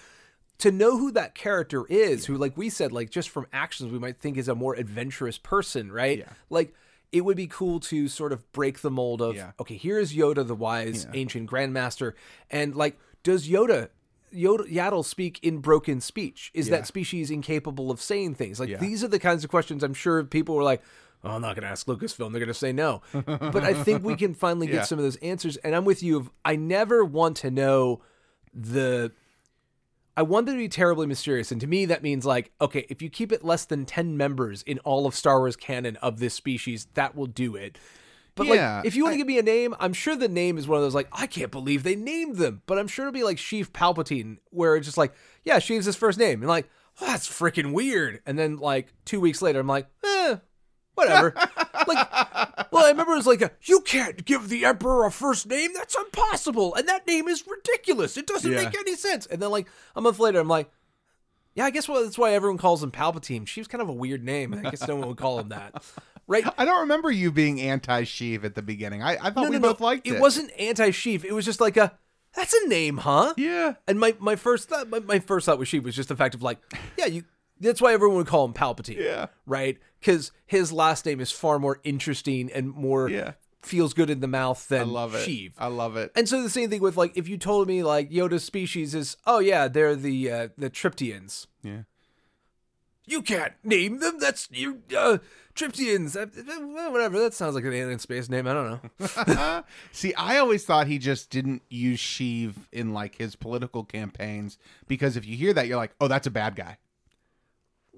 to know who that character is, who like we said, like just from actions, we might think is a more adventurous person, right? Yeah. Like it would be cool to sort of break the mold of Yeah. okay, here's Yoda, the wise ancient grandmaster, and like does Yoda. Yoda, Yaddle speak in broken speech. Is Yeah. that species incapable of saying things? Like Yeah. these are the kinds of questions I'm sure people were like, oh, I'm not going to ask Lucasfilm. They're going to say no. but I think we can finally get Yeah. some of those answers. And I'm with you. Of, I never want to know the. I want them to be terribly mysterious. And to me, that means like, okay, if you keep it less than 10 members in all of Star Wars canon of this species, that will do it. But Yeah, like, if you want to give me a name, I'm sure the name is one of those like, I can't believe they named them. But I'm sure it'll be like Sheev Palpatine, where it's just like, yeah, Sheev's his first name. And like, oh, that's freaking weird. And then like two weeks later, I'm like, eh, whatever. like, well, I remember it was like, a, you can't give the Emperor a first name. That's impossible. And that name is ridiculous. It doesn't Yeah. make any sense. And then like a month later, I'm like, Yeah, I guess well, that's why everyone calls him Palpatine. Sheev's kind of a weird name. I guess no one would call him that, right? I don't remember you being anti Sheev at the beginning. I, I thought we both liked it. It wasn't anti Sheev. It was just like a that's a name, huh? Yeah. And my my first thought my, my first thought with Sheev was just the fact of like, yeah, you. That's why everyone would call him Palpatine. Yeah. Right. Because his last name is far more interesting and more Yeah. feels good in the mouth than I love it. Sheev. I love it. And so the same thing with like if you told me like Yoda's species is oh yeah they're the uh, the Triptians. yeah. You can't name them. That's you uh, Triptians. Uh, uh, whatever. That sounds like an alien space name. I don't know. See, I always thought he just didn't use Sheev in like his political campaigns because if you hear that, you're like, oh, that's a bad guy.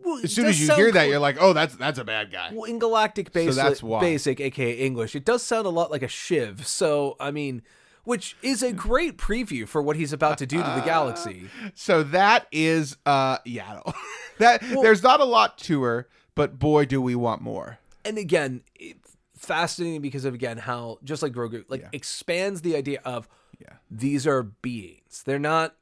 Well, As soon as you hear that, you're like, oh, that's that's a bad guy. well in Galactic Basic, that's why. Basic, aka English, it does sound a lot like a shiv. So I mean, which is a great preview for what he's about to do to the galaxy. So that is uh Yaddle. that there's not a lot to her, but boy, do we want more. and again, it, fascinating because of again how just like Grogu, like Yeah. expands the idea of Yeah. these are beings. They're not,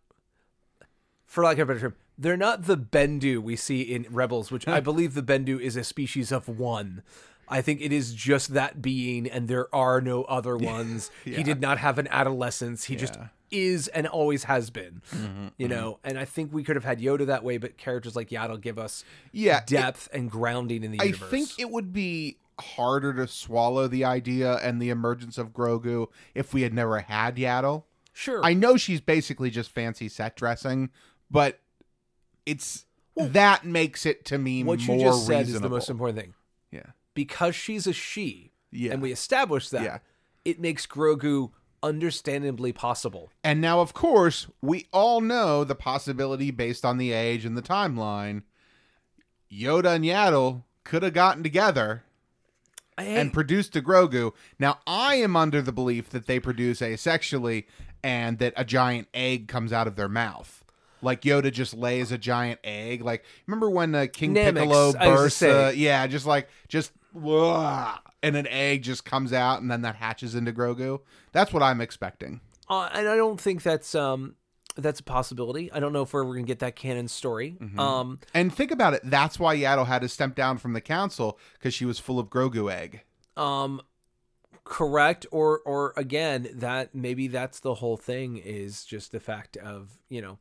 for lack of a better term, they're not the Bendu we see in Rebels, which I believe the Bendu is a species of one. I think it is just that being, and there are no other ones. He did not have an adolescence. He just Yeah. Is and always has been. Mm-hmm, you mm-hmm. know, and I think we could have had Yoda that way, but characters like Yaddle give us Yeah, it- depth and grounding in the I universe. think it would be harder to swallow the idea and the emergence of Grogu if we had never had Yaddle. sure. I know she's basically just fancy set dressing, but it's that makes it to me what more you just said is the most important thing. Yeah. Because she's a she, Yeah. and we established that, Yeah. it makes Grogu understandably possible. And now, of course, we all know the possibility based on the age and the timeline. Yoda and Yaddle could have gotten together and produced a Grogu. Now, I am under the belief that they produce asexually and that a giant egg comes out of their mouth. Like Yoda just lays a giant egg. Like remember when uh, King Namix, Piccolo I was to bursts? Uh, yeah, just like just wah, and an egg just comes out, and then that hatches into Grogu. That's what I'm expecting. uh, and I don't think that's um that's a possibility. I don't know if we're ever gonna get that canon story. Mm-hmm. Um, And think about it. That's why Yaddle had to step down from the council because she was full of Grogu egg. um, correct or or again that maybe that's the whole thing is just the fact of you know.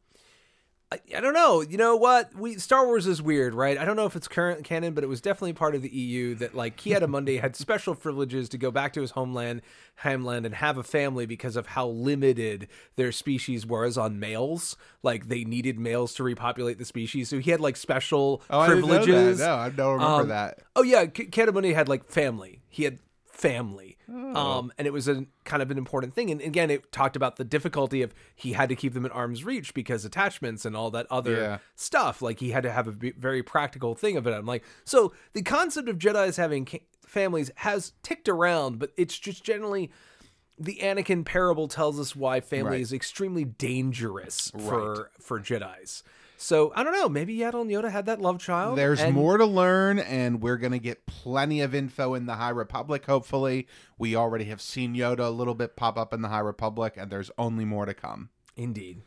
I, I don't know. You know what? We Star Wars is weird, right? I don't know if it's current canon, but it was definitely part of the EU that like Ki-Adi-Mundi had special privileges to go back to his homeland, homeland, and have a family because of how limited their species was on males. Like they needed males to repopulate the species, so he had like special privileges. Oh, I know that. No, I don't remember Um, that. Oh yeah, K- Mundi had like family. He had family, Oh. um, and it was a kind of an important thing. And again, it talked about the difficulty of he had to keep them at arm's reach because attachments and all that other Yeah. stuff. Like he had to have a b- very practical thing of it. I'm like, so the concept of Jedi's having ca- families has ticked around, but it's just generally. The Anakin parable tells us why family Right. is extremely dangerous for for Jedi's. So I don't know. Maybe Yaddle and Yoda had that love child. There's and- more to learn, and we're going to get plenty of info in the High Republic, hopefully. We already have seen Yoda a little bit pop up in the High Republic, and there's only more to come. Indeed.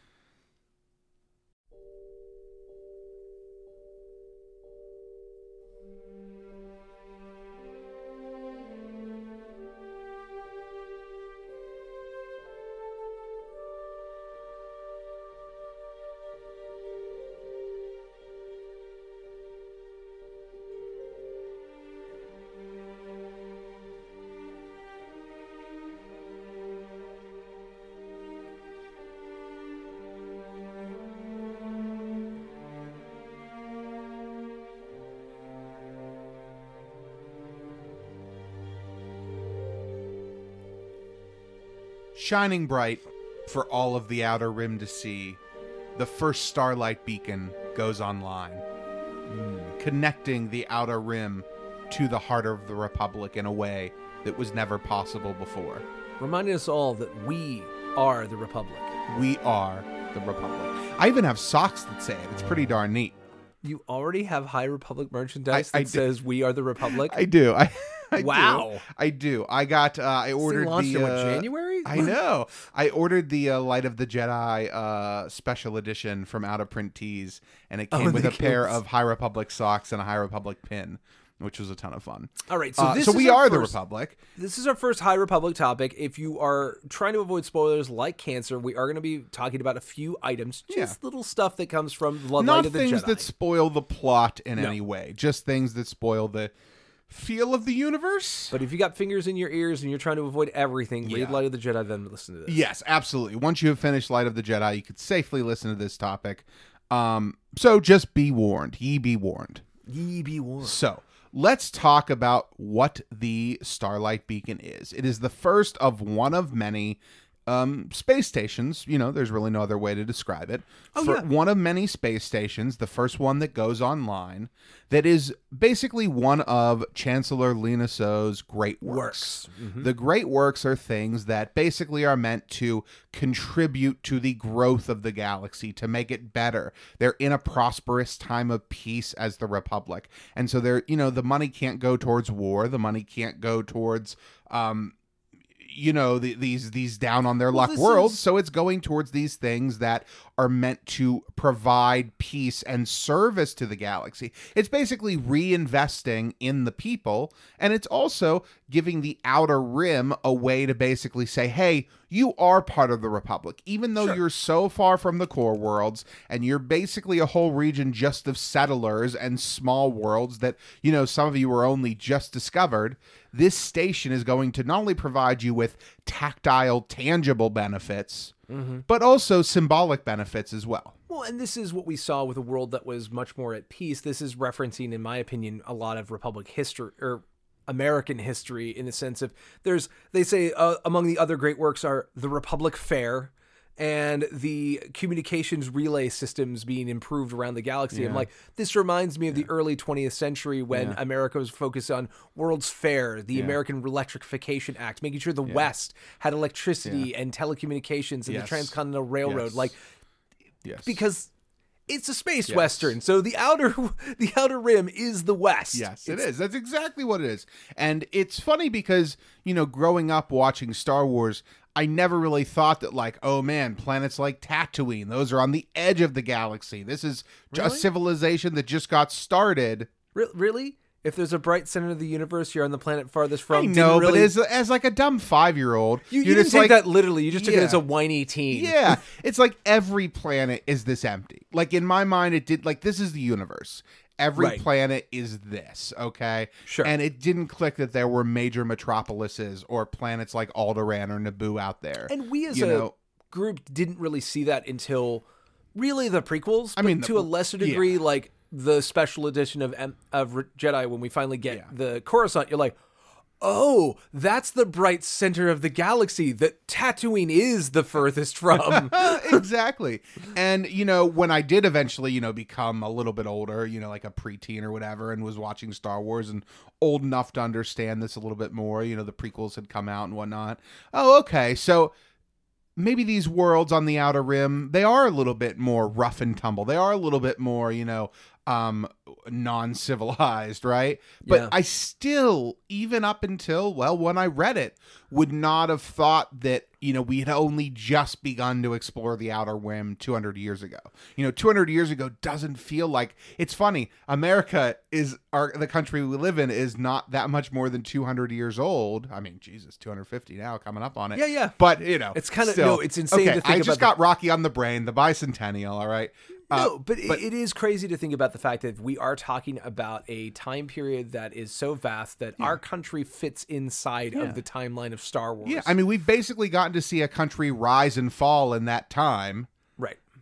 Shining bright for all of the outer rim to see, the first starlight beacon goes online, connecting the outer rim to the heart of the Republic in a way that was never possible before. reminding us all that we are the Republic. We are the Republic. I even have socks that say it. It's pretty darn neat. You already have High Republic merchandise I- I that do. says we are the Republic. I do. I I do. Wow. I do. I got. Uh, I ordered the in uh, January. I know. I ordered the uh, Light of the Jedi uh, special edition from Out of Print Tees, and it Oh, came with they a pair of High Republic socks and a High Republic pin, which was a ton of fun. All right, so Uh, this so is we are the first- Republic. This is our first High Republic topic. If you are trying to avoid spoilers like cancer, we are going to be talking about a few items, just Yeah. little stuff that comes from the Light Not of the things Jedi. that spoil the plot in No. any way, just things that spoil the feel of the universe. But if you got fingers in your ears and you're trying to avoid everything, read Light of the Jedi, then listen to this. Yes, absolutely. Once you have finished Light of the Jedi, you could safely listen to this topic. Um, so just be warned. Ye be warned. Ye be warned. So let's talk about what the Starlight Beacon is. It is the first of one of many um, space stations. You know, there's really no other way to describe it. Oh, For yeah. One of many space stations, the first one that goes online, that is basically one of Chancellor Lina Soh's great works. Works. Mhm. The great works are things that basically are meant to contribute to the growth of the galaxy, to make it better. They're in a prosperous time of peace as the Republic. And so they're, you know, the money can't go towards war, the money can't go towards um you know the, these these down on their Well, luck worlds. is- so it's going towards these things that are meant to provide peace and service to the galaxy. It's basically reinvesting in the people and it's also giving the outer rim a way to basically say hey you are part of the republic. Even though Sure. you're so far from the core worlds and you're basically a whole region just of settlers and small worlds that you know some of you were only just discovered this station is going to not only provide you with tactile tangible benefits but also symbolic benefits as well Well, and this is what we saw with a world that was much more at peace. This is referencing, in my opinion, a lot of Republic history or American history in the sense of there's, they say uh, among the other great works are the Republic Fair and the communications relay systems being improved around the galaxy. I'm like, this reminds me of the early 20th century when Yeah. America was focused on World's Fair, the Yeah. American Electrification Act, making sure the West had electricity and telecommunications and Yes. the Transcontinental Railroad. Yes. Like, yes because it's a space Yes. western. So the outer the outer rim is the west. Yes, it It's- That's exactly what it is. And it's funny because, you know, growing up watching Star Wars, I never really thought that, like, oh man, planets like Tatooine, those are on the edge of the galaxy. This is j- a Really? civilization that just got started. Re- really? If there's a bright center of the universe, you're on the planet farthest from. I know, really, but as, as like a dumb five year old, you, you didn't just take like, that literally. You just took it as a whiny teen. Yeah, it's like every planet is this empty. Like in my mind, it did like this is the universe. Every Right. planet is this, okay? Sure. And it didn't click that there were major metropolises or planets like Alderaan or Naboo out there. And we as you a know, group didn't really see that until really the prequels. I mean, to the- a lesser degree, like the special edition of M- of Jedi when we finally get Yeah. the Coruscant. You're like. Oh, that's the bright center of the galaxy that Tatooine is the furthest from. exactly. And you know, when I did eventually, you know, become a little bit older, you know, like a preteen or whatever, and was watching Star Wars and old enough to understand this a little bit more, you know, the prequels had come out and whatnot. Oh, okay. So maybe these worlds on the outer rim, they are a little bit more rough and tumble. They are a little bit more, you know, um non-civilized, right? But Yeah. I still even up until well when I read it would not have thought that, you know, we had only just begun to explore the outer rim 200 years ago. You know, 200 years ago doesn't feel like it's funny. America is our the country we live in is not that much more than 200 years old. I mean, Jesus, 250 now coming up on it. Yeah, yeah. But, you know, It's kinda- still- no, it's insane Okay, to think I just the- got Rocky on the brain, the bicentennial, all right? Uh, no, but, but- it is crazy to think about the fact that we are talking about a time period that is so vast that our country fits inside Yeah. of the timeline of Star Wars. Yeah, I mean, we've basically gotten to see a country rise and fall in that time.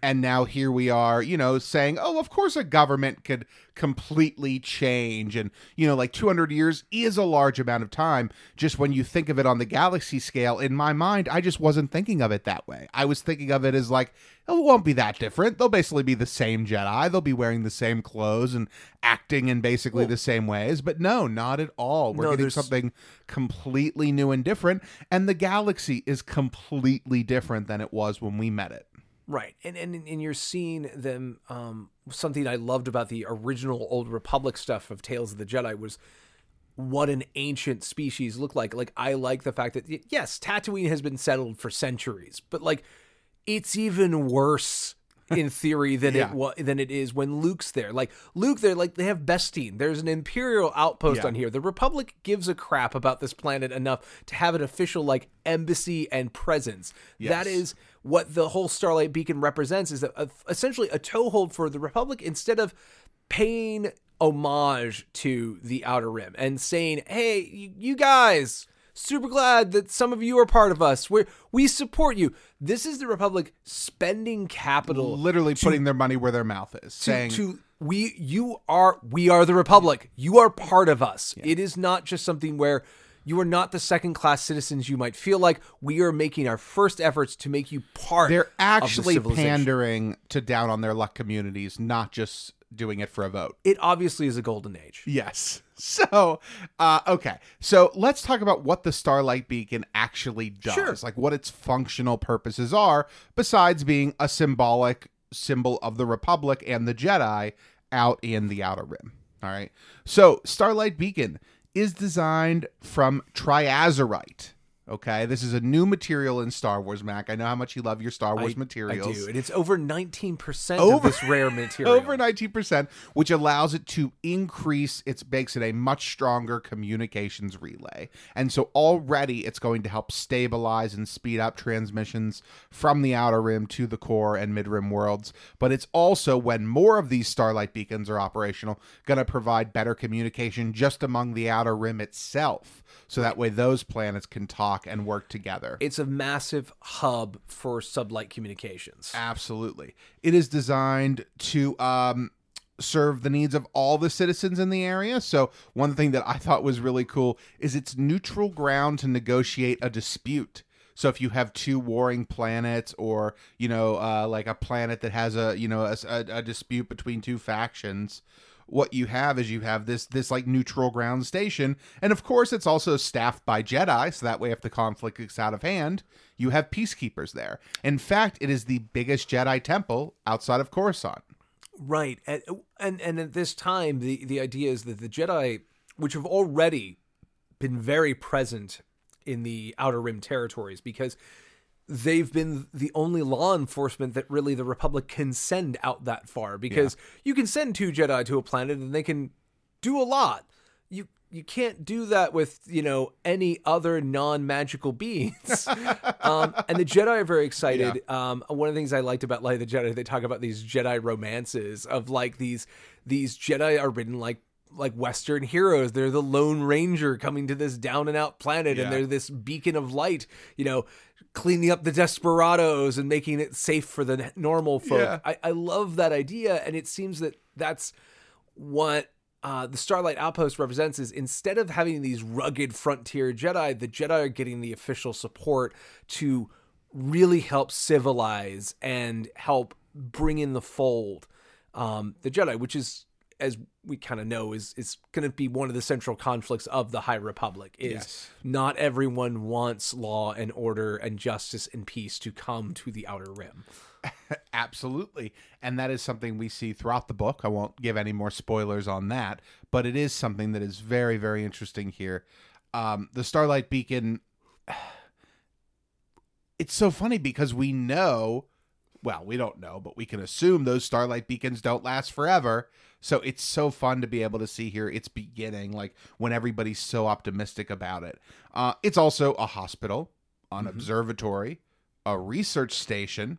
And now here we are, you know, saying, oh, of course a government could completely change. And, you know, like 200 years is a large amount of time. Just when you think of it on the galaxy scale, in my mind, I just wasn't thinking of it that way. I was thinking of it as like, it won't be that different. They'll basically be the same Jedi. They'll be wearing the same clothes and acting in basically Well- the same ways. But no, not at all. We're No, getting there's- something completely new and different. And the galaxy is completely different than it was when we met it. Right. And, and and you're seeing them um something I loved about the original old Republic stuff of Tales of the Jedi was what an ancient species look like. Like I like the fact that yes, Tatooine has been settled for centuries, but like it's even worse in theory than Yeah. it wa- than it is when Luke's there. Like Luke there like they have Bestine. There's an imperial outpost Yeah. on here. The Republic gives a crap about this planet enough to have an official like embassy and presence. That Yes. is what the whole Starlight Beacon represents is uh, essentially a toehold for the Republic instead of paying homage to the Outer Rim and saying, "Hey, you, guys, super glad that some of you are part of us. We we support you." This is the Republic spending capital Literally putting their money where their mouth is, to, saying, to we you are we are the republic you are part of us it is not just something where you are not the second class citizens you might feel like we are making our first efforts to make you part they're of the actually pandering to down on their luck communities, not just doing it for a vote. it obviously is a golden age Yes. So, uh, okay. So let's talk about what the Starlight Beacon actually does. Sure. Like what its functional purposes are, besides being a symbolic symbol of the Republic and the Jedi out in the Outer Rim. All right. So, Starlight Beacon is designed from triazurite. Okay. This is a new material in Star Wars, Mac. I know how much you love your Star Wars I materials. I do and it's over 19% of Over- this rare material over 19%, which allows it to increase, it makes it a much stronger communications relay. And so already it's going to help stabilize and speed up transmissions from the outer rim to the core and mid rim worlds. But it's also, when more of these starlight beacons are operational, going to provide better communication just among the outer rim itself. So that way those planets can talk and work together. it's a massive hub for sublight communications Absolutely. It is designed to um, serve the needs of all the citizens in the area. So, one thing that I thought was really cool is it's neutral ground to negotiate a dispute. So if you have two warring planets, or you know, uh, like a planet that has a you know a, a, a dispute between two factions, what you have is you have this this like neutral ground station, and of course it's also staffed by Jedi. So that way, if the conflict gets out of hand, you have peacekeepers there. In fact, it is the biggest Jedi temple outside of Coruscant. Right, and and and at this time, the the idea is that the Jedi, which have already been very present in the Outer Rim territories, because they've been the only law enforcement that really the Republic can send out that far. Because you can send two Jedi to a planet and they can do a lot. You you can't do that with you know any other non magical beings. um, and the Jedi are very excited. Um, one of the things I liked about Light of the Jedi, they talk about these Jedi romances of like these these Jedi are written like like Western heroes. They're the Lone Ranger coming to this down and out planet, Yeah. and they're this beacon of light. You know, cleaning up the desperados and making it safe for the normal folk. Yeah. I, I love that idea, and it seems that that's what uh, the Starlight Outpost represents is instead of having these rugged frontier Jedi, the Jedi are getting the official support to really help civilize and help bring in the fold um, the Jedi, which is, as we kind of know, is is going to be one of the central conflicts of the High Republic. Is Yes. not everyone wants law and order and justice and peace to come to the Outer Rim. Absolutely. And that is something we see throughout the book. I won't give any more spoilers on that, but it is something that is very, very interesting here. Um, the Starlight Beacon, it's so funny because we know, well, we don't know, but we can assume those Starlight Beacons don't last forever. So it's so fun to be able to see here its beginning, like when everybody's so optimistic about it. Uh, it's also a hospital, an observatory, a research station,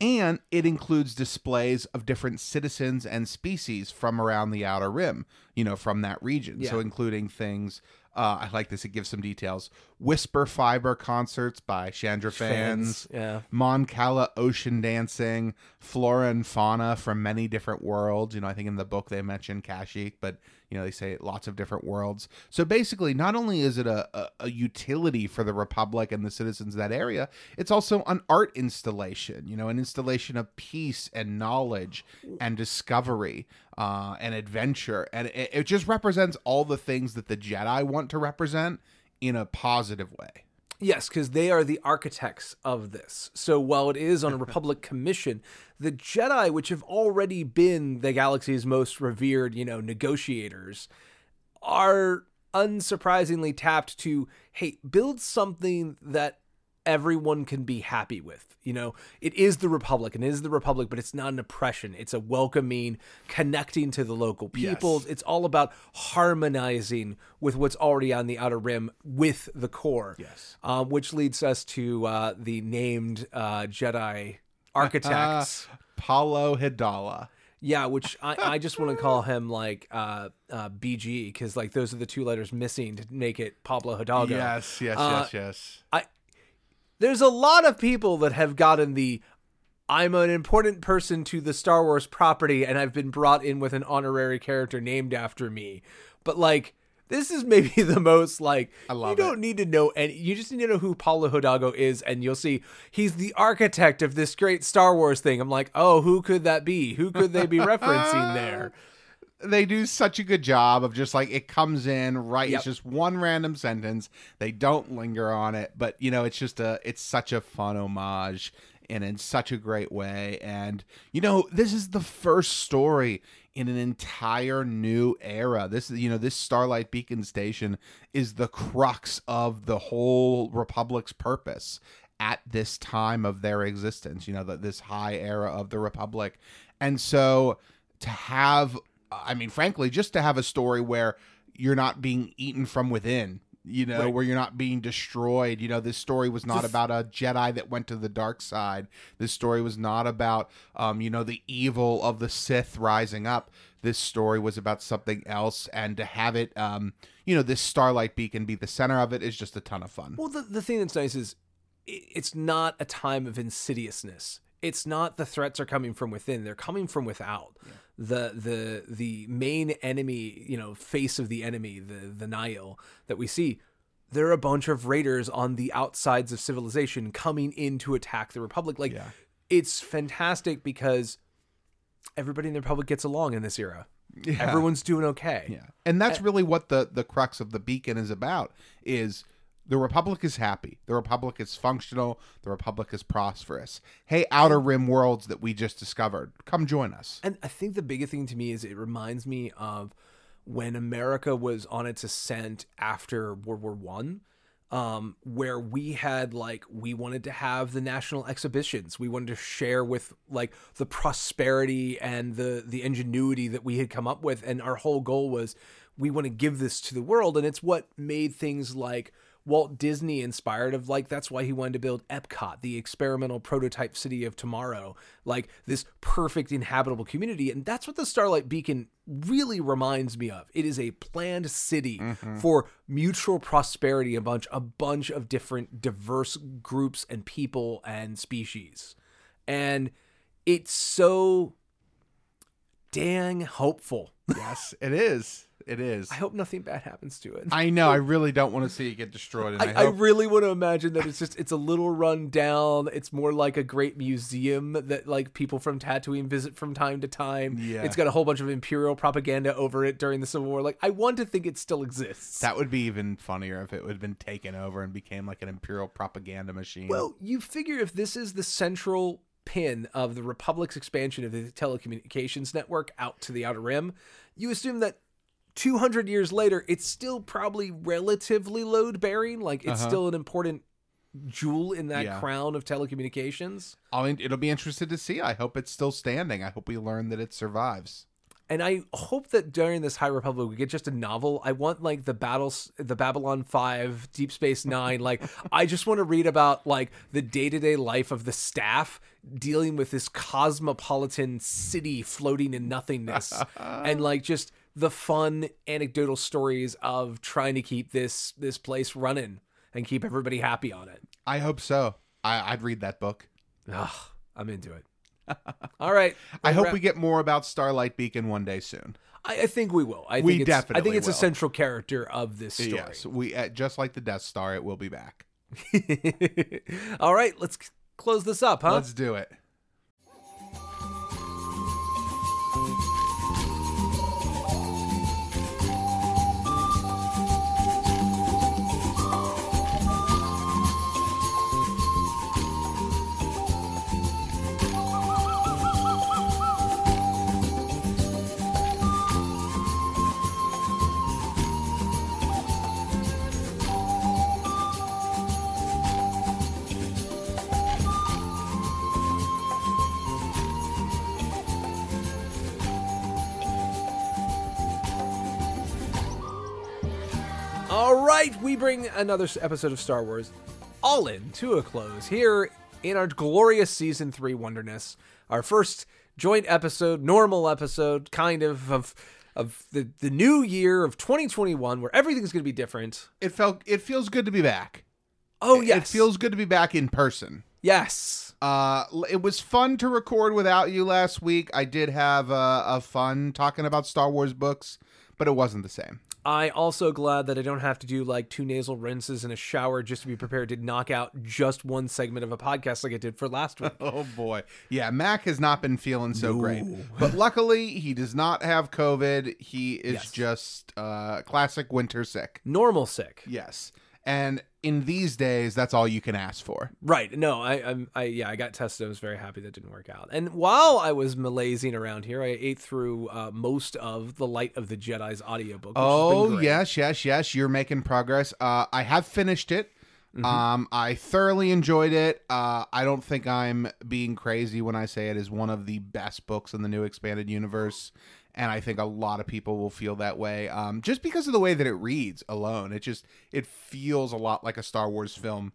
and it includes displays of different citizens and species from around the outer rim you know from that region so including things uh, i like this it gives some details whisper fiber concerts by Chadra-Fans, yeah. Mon Cala ocean dancing, flora and fauna from many different worlds. You know, I think in the book they mention Kashyyyk, but you know they say lots of different worlds. So basically, not only is it a, a, a utility for the Republic and the citizens of that area, it's also an art installation. You know, an installation of peace and knowledge and discovery uh, and adventure, and it, it just represents all the things that the Jedi want to represent in a positive way. Yes, because they are the architects of this. So while it is on a Republic commission, the Jedi, which have already been the galaxy's most revered, you know, negotiators, are unsurprisingly tapped to hey, build something that everyone can be happy with. You know, it is the Republic and it is the Republic, but it's not an oppression. It's a welcoming, connecting to the local peoples. Yes. It's all about harmonizing with what's already on the outer rim with the core. Yes. Um, which leads us to uh, the named uh, Jedi architects. Paulo Hidala. Yeah, which I, I just want to call him like uh, uh, BG because like those are the two letters missing to make it Pablo Hidalgo. Yes, yes, Uh, yes, yes. There's a lot of people that have gotten the I'm an important person to the Star Wars property and I've been brought in with an honorary character named after me. But like this is maybe the most like I love you don't need to know any you just need to know who Pablo Hidalgo is and you'll see he's the architect of this great Star Wars thing. I'm like, "Oh, who could that be? Who could they be referencing there?" they do such a good job of just like it comes in right Yep. it's just one random sentence they don't linger on it but you know it's just a it's such a fun homage and in such a great way and you know this is the first story in an entire new era this is you know this starlight beacon station is the crux of the whole republic's purpose at this time of their existence you know that this high era of the republic and so to have i mean frankly just to have a story where you're not being eaten from within you know Right. where you're not being destroyed. You know this story was not about a jedi that went to the dark side. This story was not about um you know the evil of the sith rising up. This story was about something else. And to have it um you know this starlight beacon be the center of it is just a ton of fun. Well, the, the thing that's nice is it's not a time of insidiousness. It's not the threats are coming from within; they're coming from without. The the the main enemy, you know, face of the enemy, the the Nihil that we see. There are a bunch of raiders on the outsides of civilization coming in to attack the Republic. Like, Yeah. it's fantastic because everybody in the Republic gets along in this era. Yeah. Everyone's doing okay. Yeah. And that's really what the the crux of the beacon is about is the republic is happy. The republic is functional. The republic is prosperous. Hey, outer rim worlds that we just discovered. Come join us. And I think the biggest thing to me is it reminds me of when America was on its ascent after World War One, um, where we had like we wanted to have the national exhibitions. We wanted to share with like the prosperity and the the ingenuity that we had come up with, and our whole goal was we want to give this to the world, and it's what made things like Walt Disney inspired of like that's why he wanted to build Epcot, the experimental prototype city of tomorrow, like this perfect inhabitable community and that's what the Starlight Beacon really reminds me of. It is a planned city mm-hmm. for mutual prosperity a bunch a bunch of different diverse groups and people and species. And it's so dang hopeful. Yes, it is. It is. I hope nothing bad happens to it. I know. I really don't want to see it get destroyed. I, I, I really want to imagine that it's just it's a little run down. It's more like a great museum that like people from Tatooine visit from time to time. Yeah. It's got a whole bunch of imperial propaganda over it during the Civil War. Like I want to think it still exists. that would be even funnier if it would have been taken over and became like an imperial propaganda machine. well, you figure if this is the central pin of the Republic's expansion of the telecommunications network out to the outer rim, you assume that 200 years later, it's still probably relatively load bearing. Like it's Uh-huh. still an important jewel in that Yeah. crown of telecommunications. I mean, it'll be interesting to see. I hope it's still standing. I hope we learn that it survives. And I hope that during this High Republic we get just a novel. I want like the battles, the Babylon Five, Deep Space Nine. Like I just want to read about like the day to day life of the staff dealing with this cosmopolitan city floating in nothingness, and like just the fun anecdotal stories of trying to keep this this place running and keep everybody happy on it. I hope so. I, I'd read that book. Ugh, I'm into it. All right, I hope wrap- we get more about Starlight Beacon one day soon. I, I think we will. I think We it's, I think it's a central character of this story. Yes, we uh, just like the Death Star. It will be back. All right, let's c- close this up, huh? Let's do it. Bring another episode of Star Wars all in to a close here in our glorious season three wonderness. Our first joint episode, normal episode, kind of of of the the new year of 2021, where everything's going to be different. It felt it feels good to be back. Oh yes, It feels good to be back in person. yes. Uh, it was fun to record without you last week. I did have uh, a fun talking about Star Wars books, but it wasn't the same. I also glad that I don't have to do like two nasal rinses and a shower just to be prepared to knock out just one segment of a podcast like I did for last week. Oh boy, yeah, Mac has not been feeling so great, but luckily he does not have COVID. He is Yes. just uh, classic winter sick. Normal sick. Yes, and in these days, that's all you can ask for. Right. No, I, I'm, I, yeah, I got tested. I was very happy that didn't work out. And while I was malazing around here, I ate through uh, most of the Light of the Jedi's audiobook. Which has been Oh yes, yes, yes. You're making progress. Uh, I have finished it. Mm-hmm. Um, I thoroughly enjoyed it. Uh, I don't think I'm being crazy when I say it is one of the best books in the new expanded universe, and I think a lot of people will feel that way. Um, just because of the way that it reads alone, it just it feels a lot like a Star Wars film.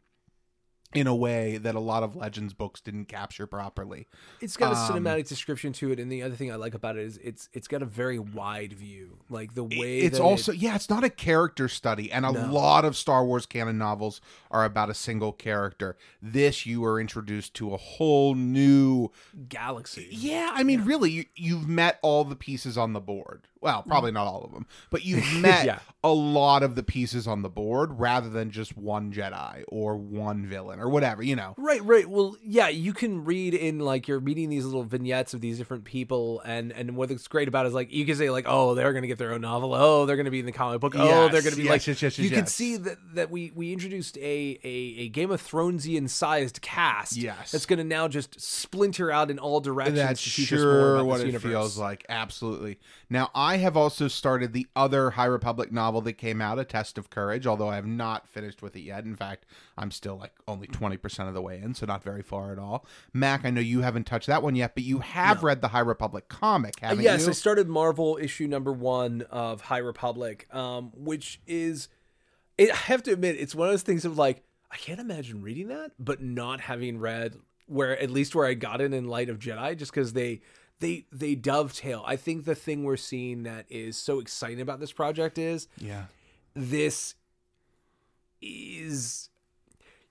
In a way that a lot of Legends books didn't capture properly. It's got a Um, cinematic description to it, and the other thing I like about it is it's it's got a very wide view, like the way it's also it- yeah it's not a character study and a No. lot of star wars canon novels are about a single character this you are introduced to a whole new galaxy. yeah i mean really you, you've met all the pieces on the board well probably not all of them but you've met Yeah. a lot of the pieces on the board rather than just one jedi or one villain or whatever you know Right, right. Well, yeah, you can read in like you're reading these little vignettes of these different people, and and what's great about it is like you can say like, oh, they're gonna get their own novel. Oh, they're gonna be in the comic book. oh, they're gonna be yes, like. yes, yes, you yes, can see that that we we introduced a a, a Game of Thronesian sized cast. Yes. that's gonna now just splinter out in all directions. That's to teach us more sure about what it universe. feels like. Absolutely. Now, I have also started the other High Republic novel that came out, A Test of Courage, although I have not finished with it yet. In fact, I'm still like only 20% of the way in, so not very far at all. Mac, I know you haven't touched that one yet, but you have read the High Republic comic, haven't yes, you? I started Marvel issue number one of High Republic, um, which is, it, I have to admit, it's one of those things of like, I can't imagine reading that, but not having read where at least where I got it in Light of Jedi, just because they they they dovetail. I think the thing we're seeing that is so exciting about this project is yeah. this is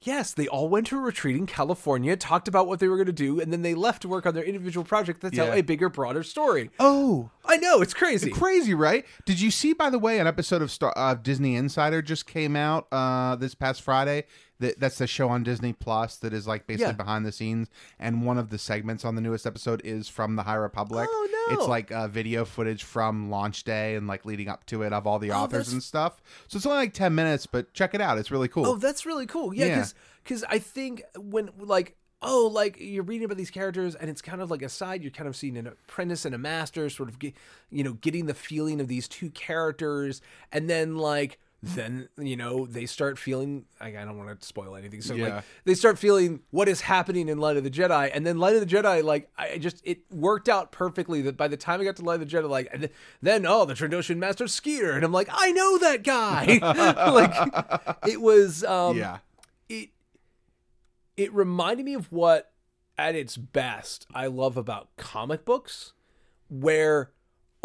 yes they all went to a retreat in california talked about what they were going to do and then they left to work on their individual project to tell Yeah. a bigger broader story Oh, i know it's crazy crazy, right? Did you see, by the way, an episode of Star uh, Disney Insider just came out uh, this past Friday? That that's the show on Disney Plus that is like basically Yeah. behind the scenes, and one of the segments on the newest episode is from the High Republic. Oh, no. It's like uh, video footage from launch day and like leading up to it of all the Oh, authors and stuff. So it's only like ten minutes, but check it out. It's really cool. oh that's really cool yeah Yeah. because i think when like oh like you're reading about these characters and it's kind of like a side you're kind of seeing an apprentice and a master sort of get, you know getting the feeling of these two characters and then like then you know they start feeling I, I don't want to spoil anything so Yeah. like they start feeling what is happening in light of the jedi and then light of the jedi like i just it worked out perfectly that by the time i got to light of the jedi like then oh the Trandoshan master skeeter and i'm like i know that guy like it was um yeah, it it reminded me of what at its best I love about comic books where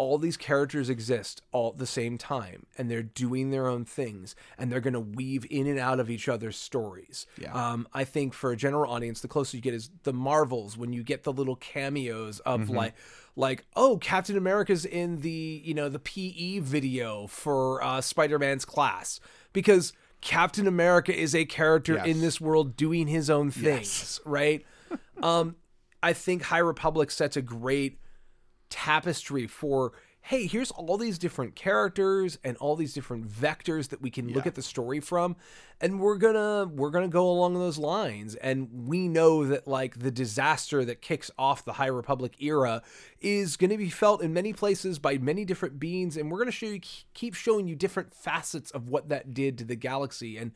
all these characters exist all at the same time and they're doing their own things and they're going to weave in and out of each other's stories. Yeah. Um, I think for a general audience, the closer you get is the Marvels when you get the little cameos of like, like oh, Captain America's in the you know the PE video for uh, Spider-Man's class because Captain America is a character Yes. in this world doing his own things, right? um, I think High Republic sets a great tapestry for hey here's all these different characters and all these different vectors that we can look at the story from and we're gonna we're gonna go along those lines. And we know that like the disaster that kicks off the high republic era is gonna be felt in many places by many different beings and we're gonna show you keep showing you different facets of what that did to the galaxy. And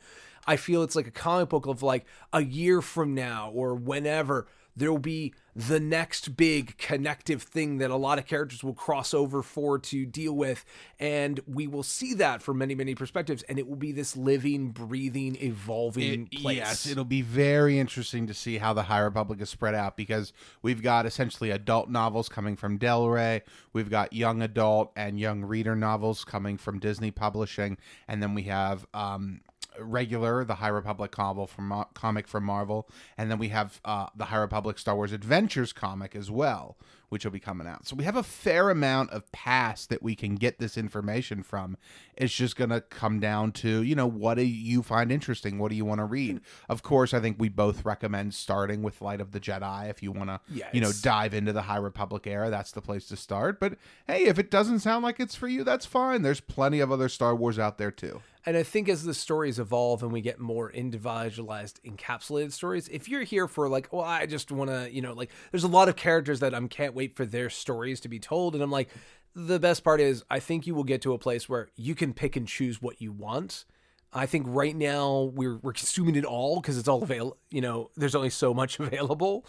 i feel it's like a comic book of like a year from now or whenever there will be the next big connective thing that a lot of characters will cross over for to deal with. And we will see that from many many perspectives. And it will be this living breathing evolving It- place. Yes, it'll be very interesting to see how the High Republic is spread out because we've got essentially adult novels coming from Del Rey, we've got young adult and young reader novels coming from Disney Publishing, and then we have um, regular the High Republic comic from comic from Marvel, and then we have uh, the High Republic Star Wars Adventures comic as well, which will be coming out. So we have a fair amount of past that we can get this information from. It's just going to come down to, you know, what do you find interesting? What do you want to read? Of course, I think we both recommend starting with Light of the Jedi if you want to, Yeah, you know, dive into the High Republic era. That's the place to start. But hey, if it doesn't sound like it's for you, that's fine. There's plenty of other Star Wars out there too. And I think as the stories evolve and we get more individualized, encapsulated stories, if you're here for like, well, I just want to, you know, like, there's a lot of characters that I'm can't wait for their stories to be told, and I'm like, the best part is I think you will get to a place where you can pick and choose what you want. I think right now we're we're consuming it all because it's all available. You know, there's only so much available.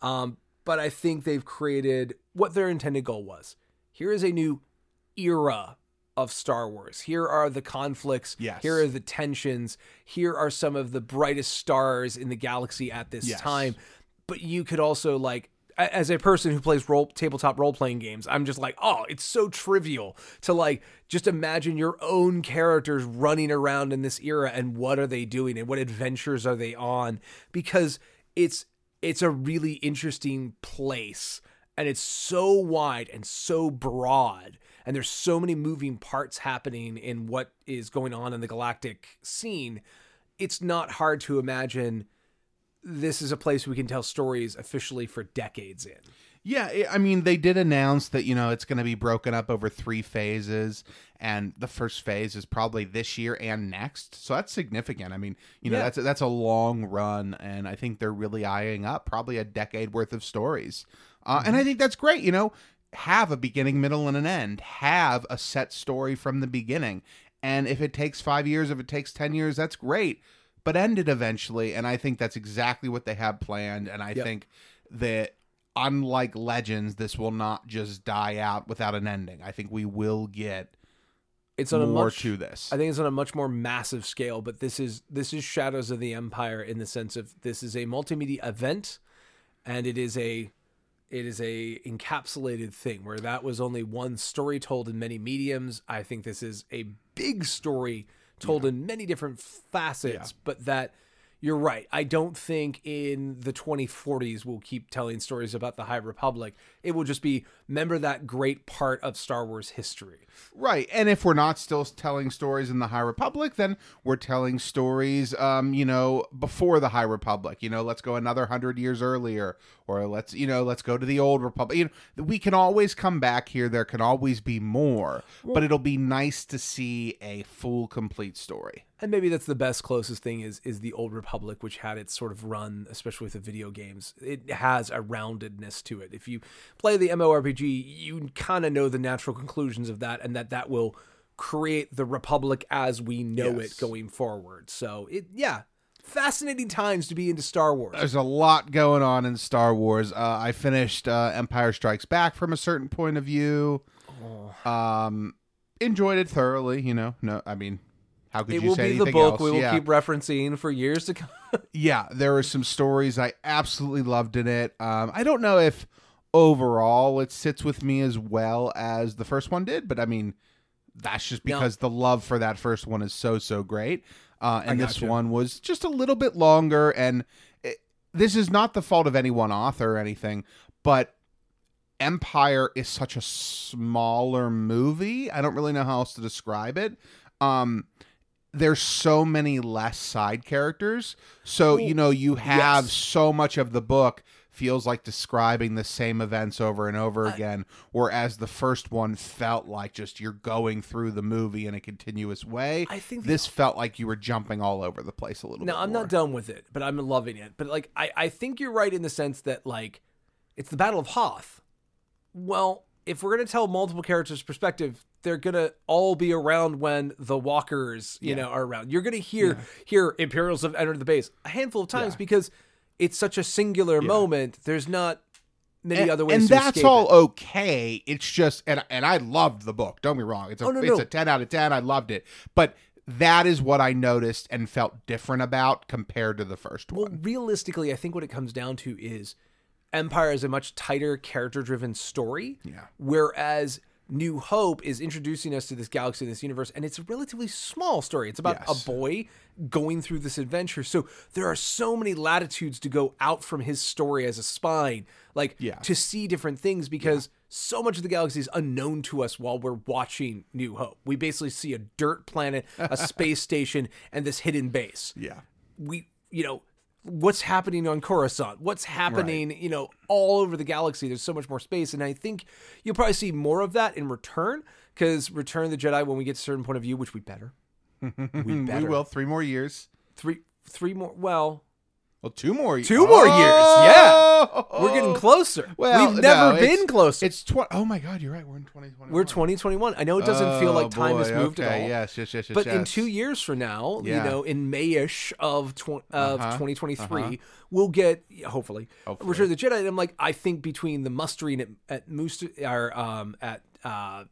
Um, but I think they've created what their intended goal was. Here is a new era of Star Wars. Here are the conflicts. Yes. Here are the tensions. Here are some of the brightest stars in the galaxy at this Yes. time. But you could also like as a person who plays role tabletop role playing games, I'm just like, oh, it's so trivial to like just imagine your own characters running around in this era and what are they doing and what adventures are they on because it's it's a really interesting place and it's so wide and so broad and there's so many moving parts happening in what is going on in the galactic scene it's not hard to imagine this is a place we can tell stories officially for decades in Yeah, I- mean, they did announce that, you know, it's going to be broken up over three phases, and the first phase is probably this year and next. So that's significant. I mean, you know, Yeah. that's, that's a long run, and I think they're really eyeing up probably a decade worth of stories. Uh, And I think that's great, you know, have a beginning, middle, and an end, have a set story from the beginning. And if it takes five years, if it takes 10 years, that's great, but end it eventually. And I think that's exactly what they have planned. And I Yep. think that unlike legends this will not just die out without an ending i think we will get it's on a more much to this I think it's on a much more massive scale, but this is this is Shadows of the Empire in the sense of this is a multimedia event, and it is a it is a encapsulated thing where that was only one story told in many mediums. I think this is a big story told in many different facets, but that you're right. I don't think in the 2040s we'll keep telling stories about the High Republic. It will just be remember that great part of Star Wars history. right and if we're not still telling stories in the high republic then we're telling stories um you know before the high republic. You know let's go another hundred years earlier or let's you know let's go to the old republic. You know we can always come back here. There can always be more but it'll be nice to see a full complete story. And maybe that's the best closest thing is is the old republic which had its sort of run especially with the video games. It has a roundedness to it. If you play the MMORPG you kind of know the natural conclusions of that and that that will create the republic as we know Yes. it going forward so it yeah fascinating times to be into star wars there's a lot going on in Star Wars. Uh, I finished uh, Empire Strikes Back from a certain point of view. Oh. Um, enjoyed it thoroughly. You know, no, I mean, how could it you say anything It will be the book else? we will yeah. keep referencing for years to come yeah, there were some stories I absolutely loved in it. Um, I don't know if overall it sits with me as well as the first one did, but I mean, that's just No. because the love for that first one is so so great. Uh, and this gotcha. one was just a little bit longer, and it, this is not the fault of any one author or anything, but Empire is such a smaller movie. I don't really know how else to describe it. Um, there's so many less side characters. So, you know, you have yes. so much of the book feels like describing the same events over and over uh, again, whereas the first one felt like just you're going through the movie in a continuous way. I think this felt like you were jumping all over the place a little bit. No. I'm more. not done with it, but I'm loving it. But like, I, I think you're right in the sense that like, it's the Battle of Hoth. Well, if we're gonna tell multiple characters' perspective, they're gonna all be around when the Walkers, you know, are around. You're gonna hear hear Imperials have entered the base a handful of times Yeah. because it's such a singular moment. There's not many and, other ways. and that's all it. okay. It's just and and I loved the book. Don't be wrong. It's a Oh, no, it's no. a ten out of ten. I loved it, but that is what I noticed and felt different about compared to the first Well, one. Well, realistically, I think what it comes down to is Empire is a much tighter character-driven story. Yeah. Whereas New Hope is introducing us to this galaxy, this universe, and it's a relatively small story. It's about Yes. a boy going through this adventure. So there are so many latitudes to go out from his story as a spine, like Yeah. to see different things because so much of the galaxy is unknown to us while we're watching New Hope. We basically see a dirt planet, a space station, and this hidden base Yeah. we you know what's happening on Coruscant? What's happening you know all over the galaxy? There's so much more space and I think you'll probably see more of that in return because return of the Jedi when we get to a certain point of view which we better. We We better. will. Three more years. three three more well Well, two more. years. Two more years, yeah. Oh! we're getting closer Well, we've no, never it's- been closer It's twenty. Oh my God, you're right. We're in twenty twenty. we're 2021 I know it doesn't feel like time has moved okay. at all Yes, yes, yes, yes. But in two years from now, Yeah. you know, in Mayish of tw- of Uh-huh, 2023, uh-huh. we'll get hopefully, Hopefully. Return of the Jedi. And I'm like, I think between the mustering at at Moose or um at uh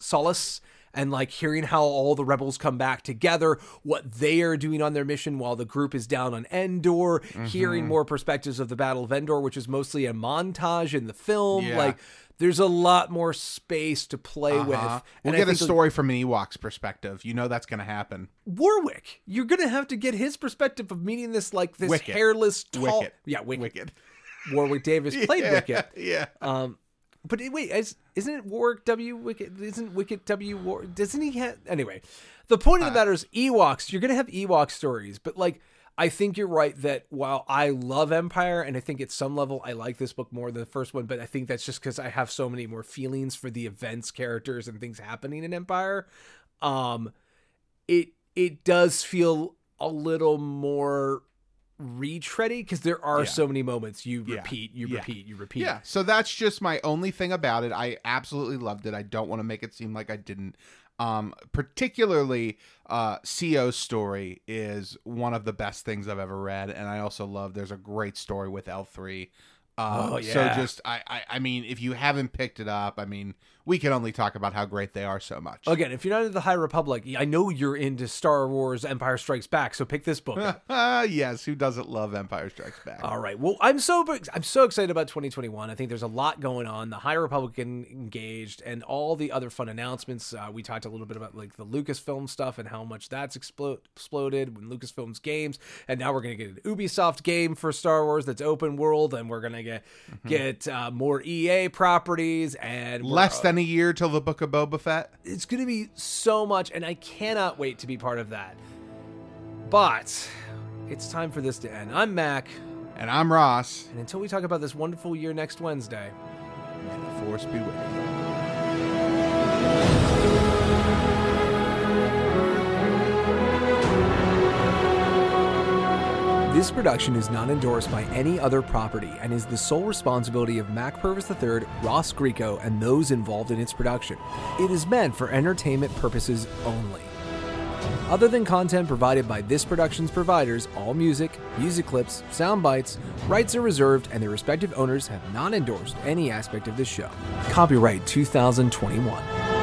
Sullust and like hearing how all the rebels come back together, what they are doing on their mission while the group is down on Endor, Mm-hmm. hearing more perspectives of the Battle of Endor, which is mostly a montage in the film. Yeah. Like, there's a lot more space to play with. Uh-huh. And We'll I get a think, like, story from an Ewok's perspective. You know that's going to happen. Warwick. You're gonna have to get his perspective of meeting this like this Wicket. hairless, tall, Wicket. yeah, Wicket. Wicked. Warwick Davis played yeah, Wicket. Yeah. Um, but wait, is, isn't it Warwick W Wicket? Isn't Wicket W War? Doesn't he have? Anyway, the point Uh, of the matter is Ewoks. You're gonna have Ewok stories, but like. I think you're right that while I love Empire and I think at some level I like this book more than the first one, but I think that's just because I have so many more feelings for the events, characters, and things happening in Empire. Um, it it does feel a little more retready because there are Yeah. so many moments you Yeah. repeat, you Yeah. repeat, you repeat. Yeah, so that's just my only thing about it. I absolutely loved it. I don't want to make it seem like I didn't. Um, particularly, uh, CO's story is one of the best things I've ever read, and I also love. There's a great story with L three. Um, Oh, yeah. So just I, I I mean, if you haven't picked it up, I mean, we can only talk about how great they are so much. Again, if you're not into the High Republic, I know you're into Star Wars Empire Strikes Back, so pick this book. Ah, yes, who doesn't love Empire Strikes Back? All right. Well, I'm so I'm so excited about 2021. I think there's a lot going on. The High Republican engaged and all the other fun announcements. Uh, we talked a little bit about like the Lucasfilm stuff and how much that's explo- exploded when Lucasfilm's games, and now we're gonna get an Ubisoft game for Star Wars that's open world, and we're gonna get get uh, more EA properties and Less than a year till the Book of Boba Fett. it's going to be so much, and I cannot wait to be part of that. But it's time for this to end. I'm Mac, And I'm Ross. and until we talk about this wonderful year next Wednesday, May the Force be with you. This production is not endorsed by any other property and is the sole responsibility of Mac Purvis III, Ross Greco, and those involved in its production. It is meant for entertainment purposes only. Other than content provided by this production's providers, all music, music clips, sound bites, rights are reserved, and their respective owners have not endorsed any aspect of this show. Copyright 2021.